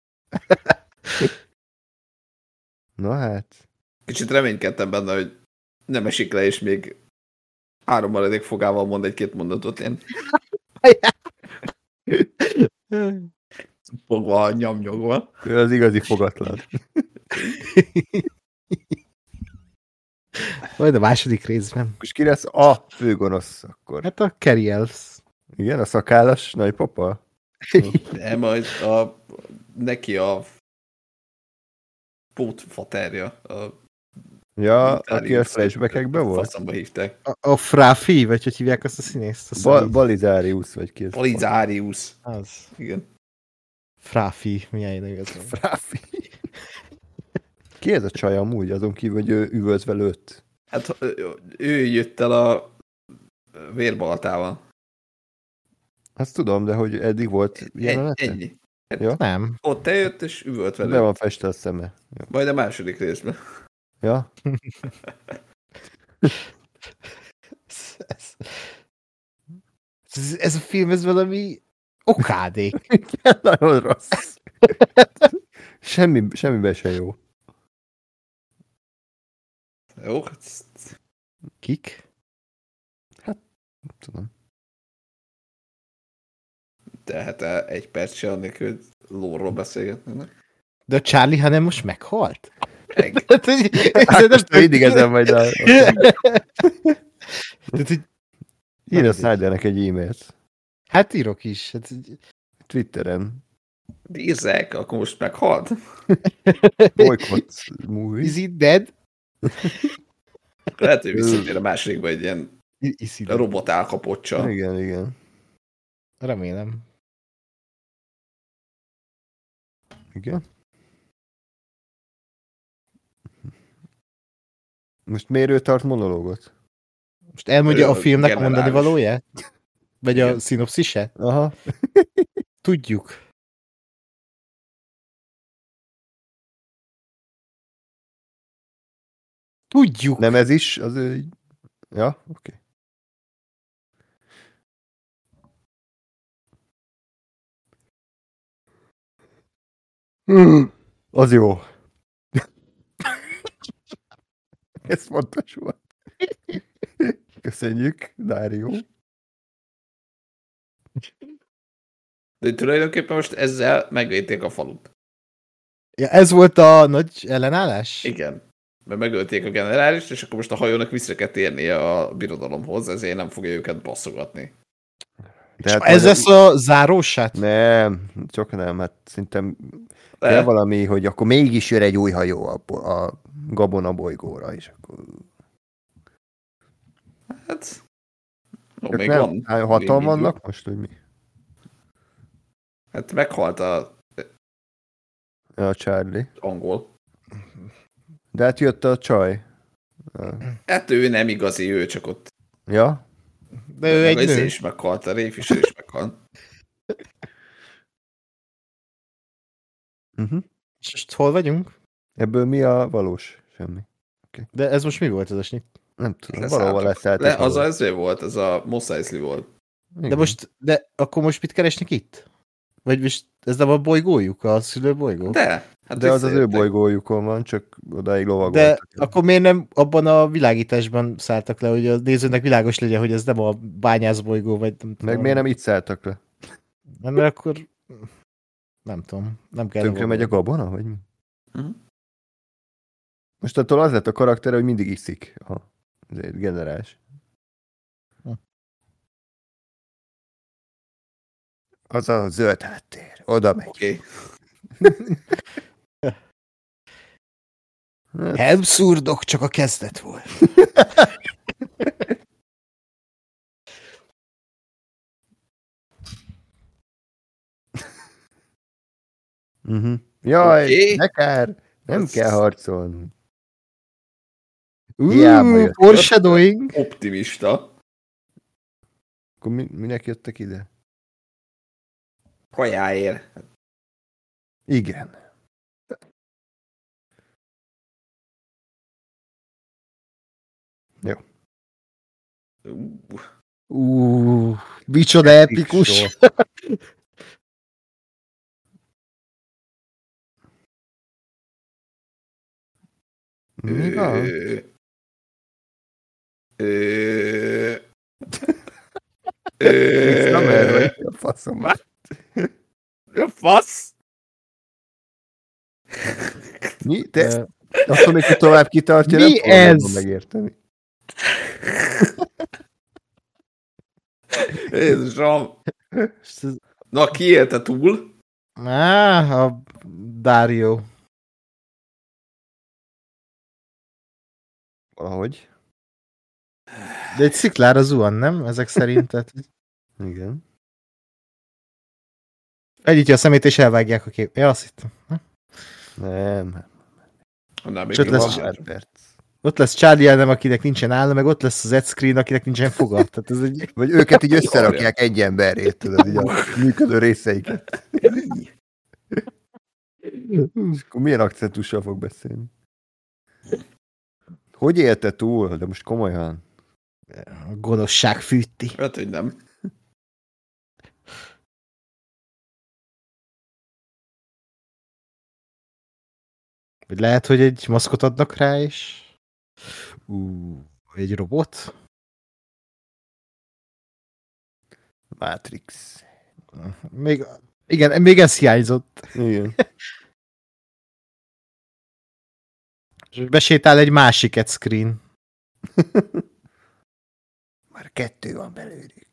Na hát. Kicsit reménykedtem benne, hogy nem esik le, és még három maradék fogával mond egy-két mondatot. Én [LAUGHS] fogva, nyomnyogva. Ő az igazi fogatlan. [LAUGHS] Majd a második részben. És ki lesz a főgonosz akkor? Hát a Elves. Igen, a szakállas nagypapa? De majd a, neki a pótfaterja. A Ja, aki a flashbackekben volt? Faszamba hívták. A, a Frafi, vagy hogy hívják azt a színészt? A Ba- Ba- Balizárius, vagy ki ez? Polizárius. az. Igen. Frafi, milyen igaz. Fráfi. Ki ez a csaj amúgy, azon kívül, hogy ő üvöltve lőtt? Hát ő- jött el a vérbalatával. Azt tudom, de hogy eddig volt Egy, jelenete? ennyi. Ja? Nem. Ott eljött, és üvölt Be vele. van festve a szeme. Ja. Majd a második részben. ja? Ez, ez, ez, ez a film, ez valami okádék. Nagyon rossz. Semmi, semmiben se jó. Jó? hát Kik? Tudom. Tehát el egy perc se annélkül, lóról beszélgetnek. De a Charlie, hanem most meghalt? Meg. [LAUGHS] Hát, hogy- Hát [LAUGHS] mindig ezen majd [LAUGHS] a... Tehát, hogy, Ír a Snydernek egy e-mailt. hát írok is. Hát, Twitteren. Bízzák, akkor most meghalt. Boykott movie. is it dead? Lehet, hogy visszatér a másodikba egy ilyen robot elkapottsa. Igen, igen. Remélem. Igen. Most miért ő tart monológot? Most elmondja ő a filmnek a mondani valóját? Vagy Igen. a szinopszise? Aha. [LAUGHS] Tudjuk. Tudjuk. Nem ez is? Az ő... Ja, oké. Okay. Az jó. [LAUGHS] Ez fontos volt. Köszönjük, Dárió. De tulajdonképpen most ezzel megvédték a falut. Ja, ez volt a nagy ellenállás? Igen. Mert megölték a generálist, és akkor most a hajónak vissza kell térnie a birodalomhoz, ezért nem fogja őket basszogatni. De hát Ez majd- lesz a zárósát? Nem, csak nem, hát szerintem kell valami, hogy akkor mégis jön egy új hajó a, a Gabona bolygóra, és akkor... hát... Ők még nem, van. hát hatan vannak most, hogy mi? Hát meghalt a A Charlie. angol. De hát jött a csaj. Hát ő nem igazi, ő csak ott. Ja? De ő egy Meg az nő. is meghalt, a Ray Fisher is meghalt. [LAUGHS] Uh-huh. És most hol vagyunk? Ebből mi a valós? Semmi. De ez most mi volt ez a? Nem tudom, valahol leszálltak. Le, az az volt, az a Mos Eisley volt. De Igen. most, de akkor most mit keresnek itt? Vagy most ez nem a bolygójuk, a szülőbolygó? De, hát De az az ő bolygójukon van, csak odáig De lovagoltak. akkor miért nem abban a világításban szálltak le, hogy a nézőnek világos legyen, hogy ez nem a bányászbolygó, vagy nem tudom. Meg miért nem itt szálltak le? Nem, mert akkor nem tudom, nem kell. Tönkre megy a gabona, vagy mi? Mhm. Most attól az lett a karakter, hogy mindig iszik a azért generális. Hm. Az a zöld háttér. Oda megy. Oké. [LAUGHS] Hát, Helmszurdok csak a kezdet volt. [LAUGHS] uh-huh. Jaj, Oké. ne kár, nem Az- kell harcolni. Hiába Uh, foreshadowing. Optimista. Akkor mi, minek jöttek ide? Kajáért. Igen. Uh, Uh, micsoda epikus. [LAUGHS] Mi van? Ö, vagy [LAUGHS] a faszom. A fasz? Mi? Te még, hogy tovább kitartja, Mi nem ez? megérteni. Jézusom. [LAUGHS] Na, ki élte túl? Á, a Dario. Valahogy. De egy sziklára zuhan, nem? Ezek szerint. Tehát [LAUGHS] Igen. Egyítja a szemét és elvágják a kép. Ja, azt hittem. Nem. Még Csak jó lesz- van. Pár perc. Ott lesz Charlie Adam, akinek nincsen álla, meg ott lesz az Ed Screen, akinek nincsen foga. Tehát ez egy... Vagy őket így összerakják egy emberét, tudod, így a működő részeiket. És akkor milyen akcentussal fog beszélni? Hogy élte túl? De most komolyan. A gonoszság fűti. Hát, hogy nem. Vagy lehet, hogy egy maszkot adnak rá, és... Ú, egy robot? Matrix. Még, igen, még ez hiányzott. Igen. [LAUGHS] És besétál egy másik Ed Screen. [LAUGHS] Már kettő van belőlük.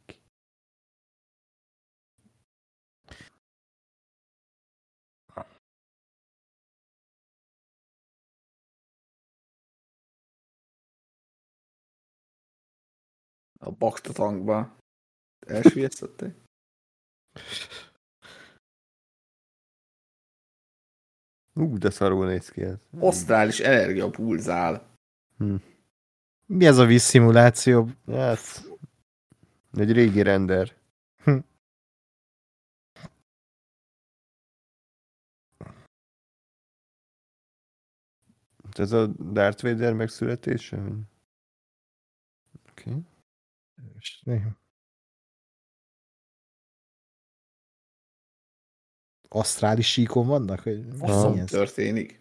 A bakta tankba. Elsüllyesztették? [LAUGHS] Ú, de szarul néz ki ez. Osztrális energia pulzál. Hm. Mi ez a vízszimuláció? Hát, egy régi render. Hm. Ez a Darth Vader megszületése? Oké. Okay. És néha- Asztrális síkon vannak? Hogy mi Faszom történik.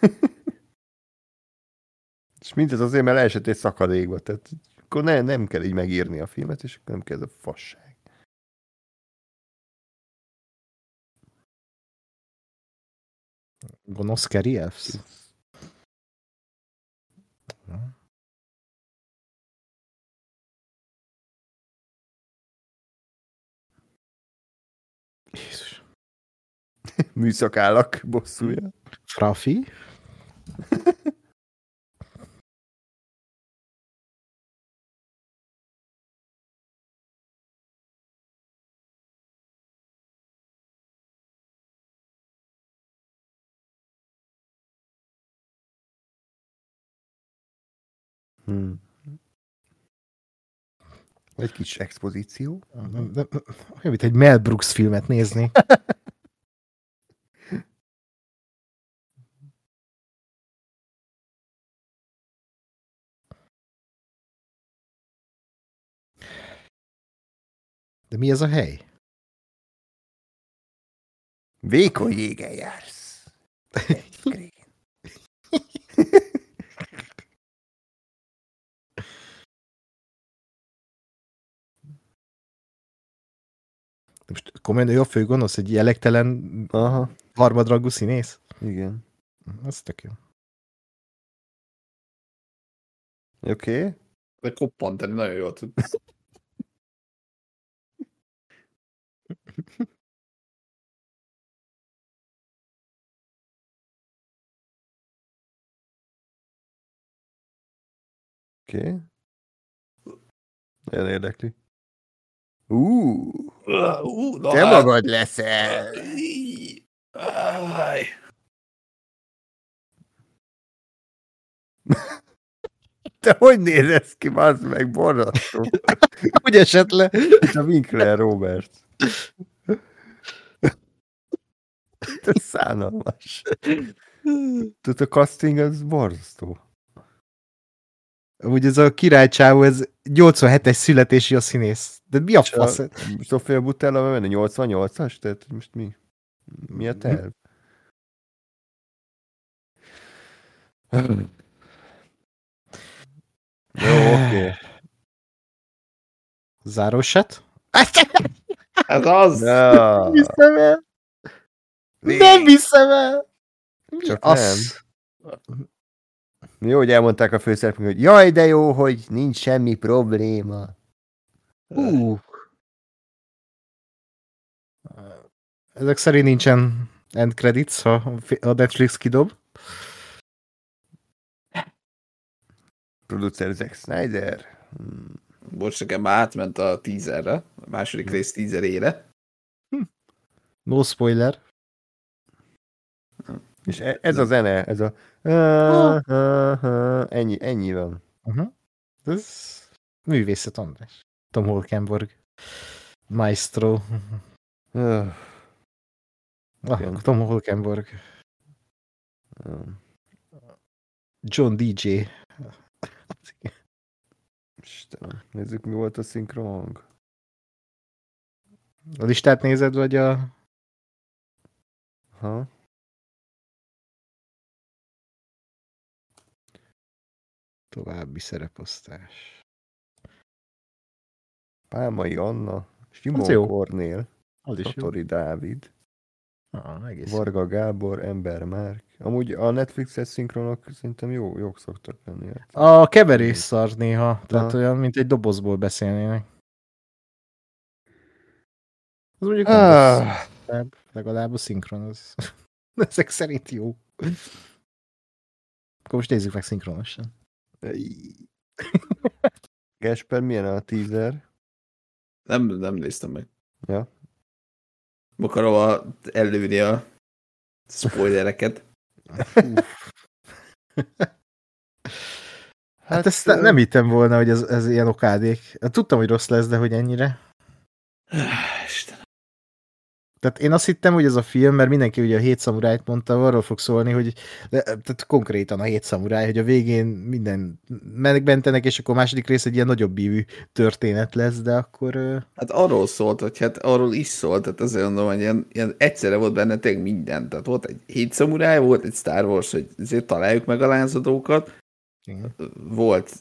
[LAUGHS] És mindez azért, mert leesett egy szakadékba, tehát akkor ne, nem kell így megírni a filmet, és akkor nem kell ez a fasság. Gonosz Kerry Elves? Jézus. Műszakállak bosszúja. Frafi? Hmm. Egy kis expozíció. Olyan, mint egy Mel Brooks filmet nézni. [LAUGHS] De mi ez a hely? Vékony jégen jársz. [LAUGHS] Most komolyan ő a főgonosz, egy jelektelen Aha, harmadrangú színész? igen. Az tök jó. Oké. Okay. De koppantani nagyon jól tud. [LAUGHS] Oké. Okay. Nagyon érdekli. Ú, Ú, na te hát. magad leszel. Áj. Te hogy néz ez ki, bazd meg, borzasztó. [LAUGHS] Úgy esett le? Mint a Winkler Robert. [LAUGHS] Ez szánalmas. Tudod, a casting az borzasztó. Úgy ez a királycsávó, ez 87-es születési a színész. De mi a fasz? Sofia Butella menne 88-as? Tehát most mi? Mi a terv? Jó, oké. Zárósat? [LAUGHS] Ez az! Ja, Hiszem el! Nem hiszem el! Csak Az... Jó, hogy elmondták a főszereplők, hogy jaj, de jó, hogy nincs semmi probléma. Ú. Ezek szerint nincsen end credits, ha a Netflix kidob. Producer Zack Snyder. Hmm. Bocs, nekem már átment a teaserre, a második rész teaserére. No spoiler. És e- ez a zene, ez a... Ennyi, ennyi van. Uh-huh. Ez művészet, András. Tom Holkenborg. Maestro. Ah. Tom Holkenborg. John DJ. Istenem, nézzük, mi volt a szinkron hang. A listát nézed, vagy a... Ha? További szereposztás. Pálmai Anna, Simon. Kornél, Az. Satori Dávid, Ah, egész. Varga Gábor, Ember Márk. Amúgy a Netflixes szinkronok szerintem jó, jók szoktak lenni. hát. A keverés szar néha, tehát Aha. olyan, mint egy dobozból beszélnének. Az mondjuk nem Ah, legalább, legalább a szinkron az. [LAUGHS] Ezek szerint jó. Akkor most nézzük meg szinkronosan. Gesper, milyen a teaser? Nem, nem néztem meg. Ja. Akarom a, előni a spoilereket. [LAUGHS] Hát ezt ne- nem hittem volna, hogy ez, ez ilyen okádék. Tudtam, hogy rossz lesz, de hogy ennyire. [SIGHS] Tehát én azt hittem, hogy ez a film, mert mindenki ugye a hét szamurájt mondta, arról fog szólni, hogy de, tehát konkrétan a hét szamuráj, hogy a végén minden megbentenek, és akkor a második rész egy ilyen nagyobb ívű történet lesz, de akkor... Hát arról szólt, hogy hát arról is szólt, tehát azért mondom, hogy ilyen, ilyen egyszerre volt benne tényleg minden. Tehát volt egy hét szamuráj, volt egy Star Wars, hogy azért találjuk meg a lázadókat, igen. volt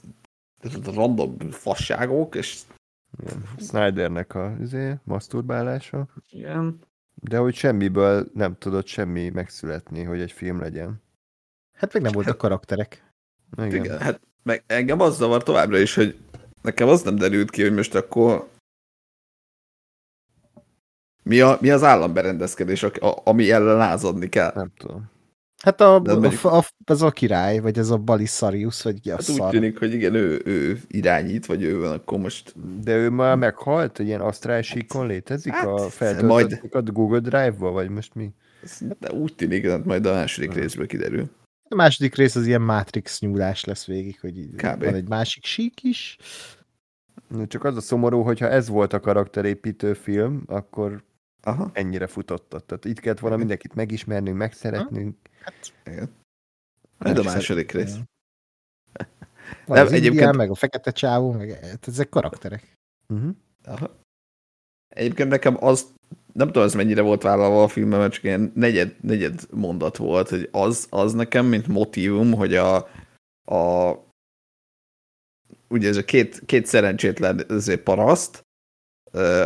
random fasságok, és Igen. Snydernek a izé, maszturbálása. igen, De hogy semmiből nem tudott semmi megszületni, hogy egy film legyen. Hát meg nem voltak karakterek. Igen. igen. Hát meg engem az zavar továbbra is, hogy nekem az nem derült ki, hogy most akkor mi, a, mi az államberendezkedés, ami ellen lázadni kell. Nem tudom. Hát a, a, mondjuk- a, ez a király, vagy ez a Balisarius, vagy ki a Hát úgy szar. tűnik, hogy igen, ő, ő irányít, vagy ő van, akkor most De ő már meghalt, egy ilyen asztrál síkon létezik Hát, a majd- feltöltötték a Google Drive-ba, vagy most mi? de úgy tűnik, hogy majd a második részből kiderül. A második rész az ilyen Matrix nyúlás lesz végig, hogy Kb. van egy másik sík is. Csak az a szomorú, hogyha ez volt a karakterépítő film, akkor Aha, ennyire futottat. Tehát itt kellett volna mindenkit megismernünk, megszeretnünk. Igen. Majd a második rész. [LAUGHS] Van Nem, az egyébként... egyébként- meg a fekete csávó, meg hát ezek karakterek. Uh-huh. Aha. Egyébként nekem az, nem tudom, ez mennyire volt vállalva a filmben, mert csak ilyen negyed, negyed mondat volt, hogy az, az nekem, mint motívum, hogy a, a ugye ez a két, két szerencsétlen ezért paraszt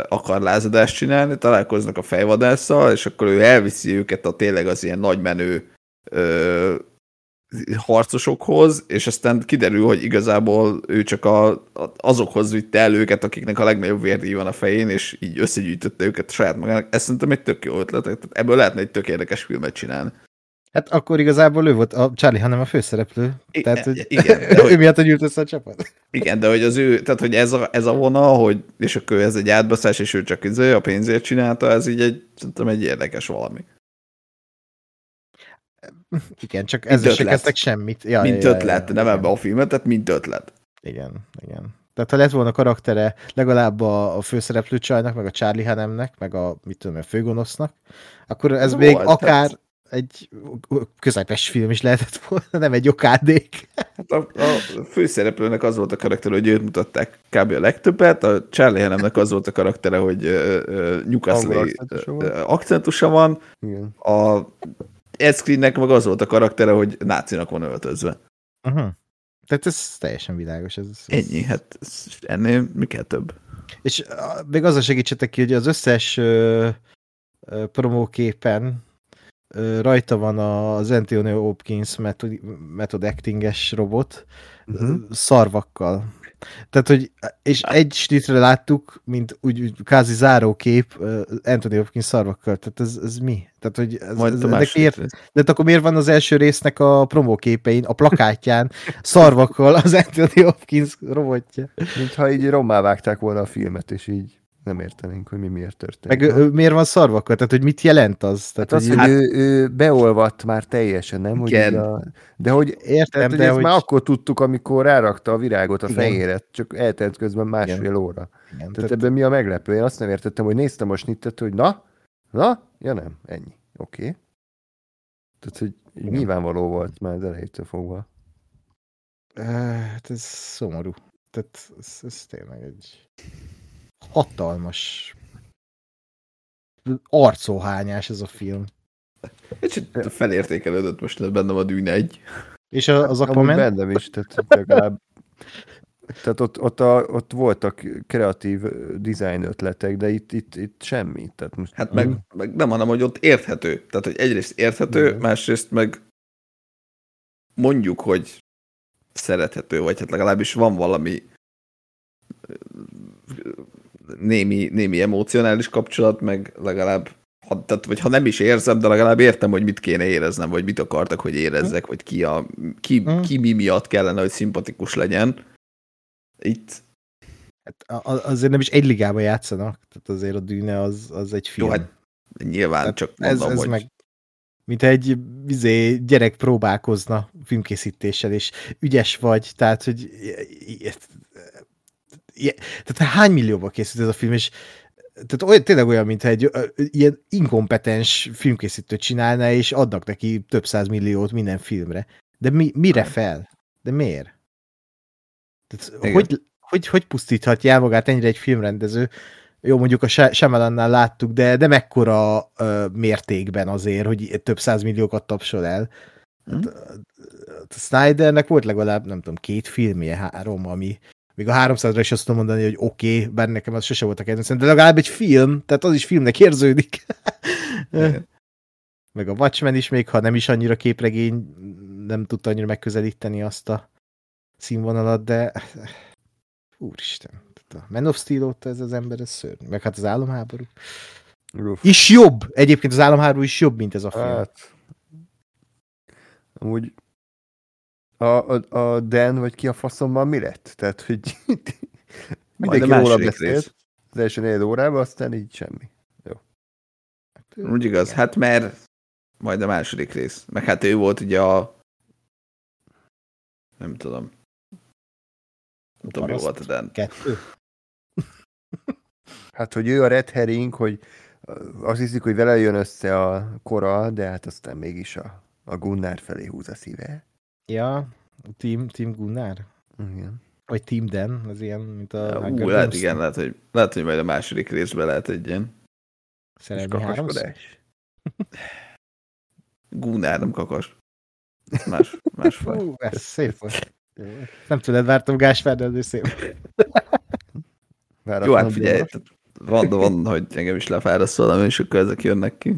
akar lázadást csinálni, találkoznak a fejvadásszal, és akkor ő elviszi őket a tényleg az ilyen nagymenő ö, harcosokhoz, és aztán kiderül, hogy igazából ő csak a, a, azokhoz vitte el őket, akiknek a legnagyobb vérdíj van a fején, és így összegyűjtötte őket saját magának. Ez szerintem egy tök jó ötlet, tehát ebből lehetne egy tök érdekes filmet csinálni. Hát akkor igazából ő volt a Charlie, hanem a főszereplő. I- Tehát, hogy igen, de [LAUGHS] hogy- ő miatt gyűlt össze a csapat. Igen, de hogy az ő, tehát hogy ez a, ez a vonal, hogy, és akkor ez egy átbaszás, és ő csak izé, a pénzért csinálta, ez így egy, szerintem egy érdekes valami. Igen, csak ezzel se kezdtek semmit. Ja, mint ja, ötlet, ja, nem igen. ebbe a filmet, tehát mint ötlet. Igen, igen. Tehát ha lett volna karaktere legalább a, a főszereplő csajnak, meg a Charlie Hanemnek, meg a, mit tudom, a főgonosznak, akkor ez Volt, még tehát- akár egy közepes film is lehetett volna, nem egy okádék. Hát a, a főszereplőnek az volt a karakter, hogy őt mutatták kb. a legtöbbet, a Charlie Hannemnek az volt a karaktere, hogy akcentusa van. ö, akcentusa van, Igen. a Ed Screennek meg az volt a karaktere, hogy nácinak van öltözve. Uh-huh. Tehát ez teljesen világos. Ez, ez... Ennyi, hát ez- ennél mi kell több? És a, még azzal segítsetek ki, hogy az összes ö, ö, promóképen ö, rajta van az Antonio Hopkins method, method actinges robot uh-huh. szarvakkal. Tehát, hogy, és egy snitre láttuk, mint úgy, úgy kázi zárókép Anthony Hopkins szarvakkal. Tehát ez, ez mi? Tehát, hogy ez, Majd ez, a ennek miért, de hát akkor miért van az első résznek a promóképein, a plakátján [LAUGHS] szarvakkal az Anthony Hopkins robotja? Mintha így rommá vágták volna a filmet, és így nem értenénk, hogy mi miért történt. Meg ő, miért van szarvakkal? Tehát, hogy mit jelent az? Tehát, Hát az, hogy hogy ő, ő beolvadt már teljesen, nem? Hogy Igen. a, de hogy, értem, tehát, hogy de ezt hogy... már akkor tudtuk, amikor rárakta a virágot a Igen. fejére, csak eltelt közben másfél Igen. óra. Igen, Tehát tehát, ebben mi a meglepő? Én azt nem értettem, hogy néztem a snittet, hogy na, na, ja nem, ennyi. Oké. Okay. Tehát, hogy Igen. nyilvánvaló volt már az elejétől fogva. Hát ez szomorú. Tehát ez, ez tényleg egy hatalmas arcóhányás ez a film. Kicsit felértékelődött most bennem a Dűne egy. És a- az Aquaman? bennem is, tehát legalább tehát ott, ott, a, ott voltak kreatív design ötletek, de itt, itt, itt semmi. Tehát most Hát meg, meg nem, hanem hogy ott érthető. Tehát, hogy egyrészt érthető, Igen. másrészt meg mondjuk, hogy szerethető, vagy hát legalábbis van valami némi, némi emocionális kapcsolat, meg legalább ha, tehát, vagy ha nem is érzem, de legalább értem, hogy mit kéne éreznem, vagy mit akartak, hogy érezzek, vagy ki, a, ki, Mm. ki mi miatt kellene, hogy szimpatikus legyen. Itt Hát azért nem is egy ligában játszanak, tehát azért a Dűne az, az egy film. Jó, hát nyilván Tehát csak ez, mondom, ez hogy meg mint egy izé, gyerek próbálkozna filmkészítéssel, és ügyes vagy, tehát, hogy tehát hány millióba készült ez a film, és tehát olyan, tényleg olyan, mintha egy ilyen inkompetens filmkészítő csinálna, és adnak neki több száz milliót minden filmre. De mi, mire fel? De miért? Tehát, hogy, hogy, hogy pusztíthatja el magát ennyire egy filmrendező? Jó, mondjuk a Shyamalan-nál láttuk, de, de mekkora ö, mértékben azért, hogy több száz milliókat tapsol el. Hmm. A Snydernek volt legalább, nem tudom, két filmje, három, ami még a 300-ra is azt tudom mondani, hogy oké, okay, bár nekem az sose volt a kedvencem, de legalább egy film, tehát az is filmnek érződik. [LAUGHS] Meg a Watchmen is, még ha nem is annyira képregény, nem tudta annyira megközelíteni azt a színvonalat, de úristen, a Man of Steel óta ez az ember, ez szörnyű. Meg hát az álomháború. Ruf. Is jobb! Egyébként az álomháború is jobb, mint ez a film. Hát, amúgy a, a, a Dan, vagy ki a faszomban mi lett? Tehát, hogy mindenki róla beszélt az első négy órában, aztán így semmi. Jó. Úgy igaz, hát mert majd a második rész. Meg hát ő volt ugye a nem tudom. Nem tudom, mi volt a Dan. Kettő. [LAUGHS] Hát, hogy ő a Red Herring, hogy azt hiszik, hogy vele jön össze a kora, de hát aztán mégis a, a Gunnar felé húz a szíve. Ja, Team, Team Gunnar? Igen. Vagy Team Dan, az ilyen, mint a... Ú, lehet, igen, lehet hogy, lehet, hogy majd a második részben lehet egy ilyen... Szerelmi háromszor? [LAUGHS] Gunnar, nem kakas. Más, más faj. Ú, ez szép volt. Nem tudod, vártam Gáspár, de azért szép. Jó, hát figyelj, van, van, hogy engem is lefáraszt valami, és akkor ezek jönnek ki.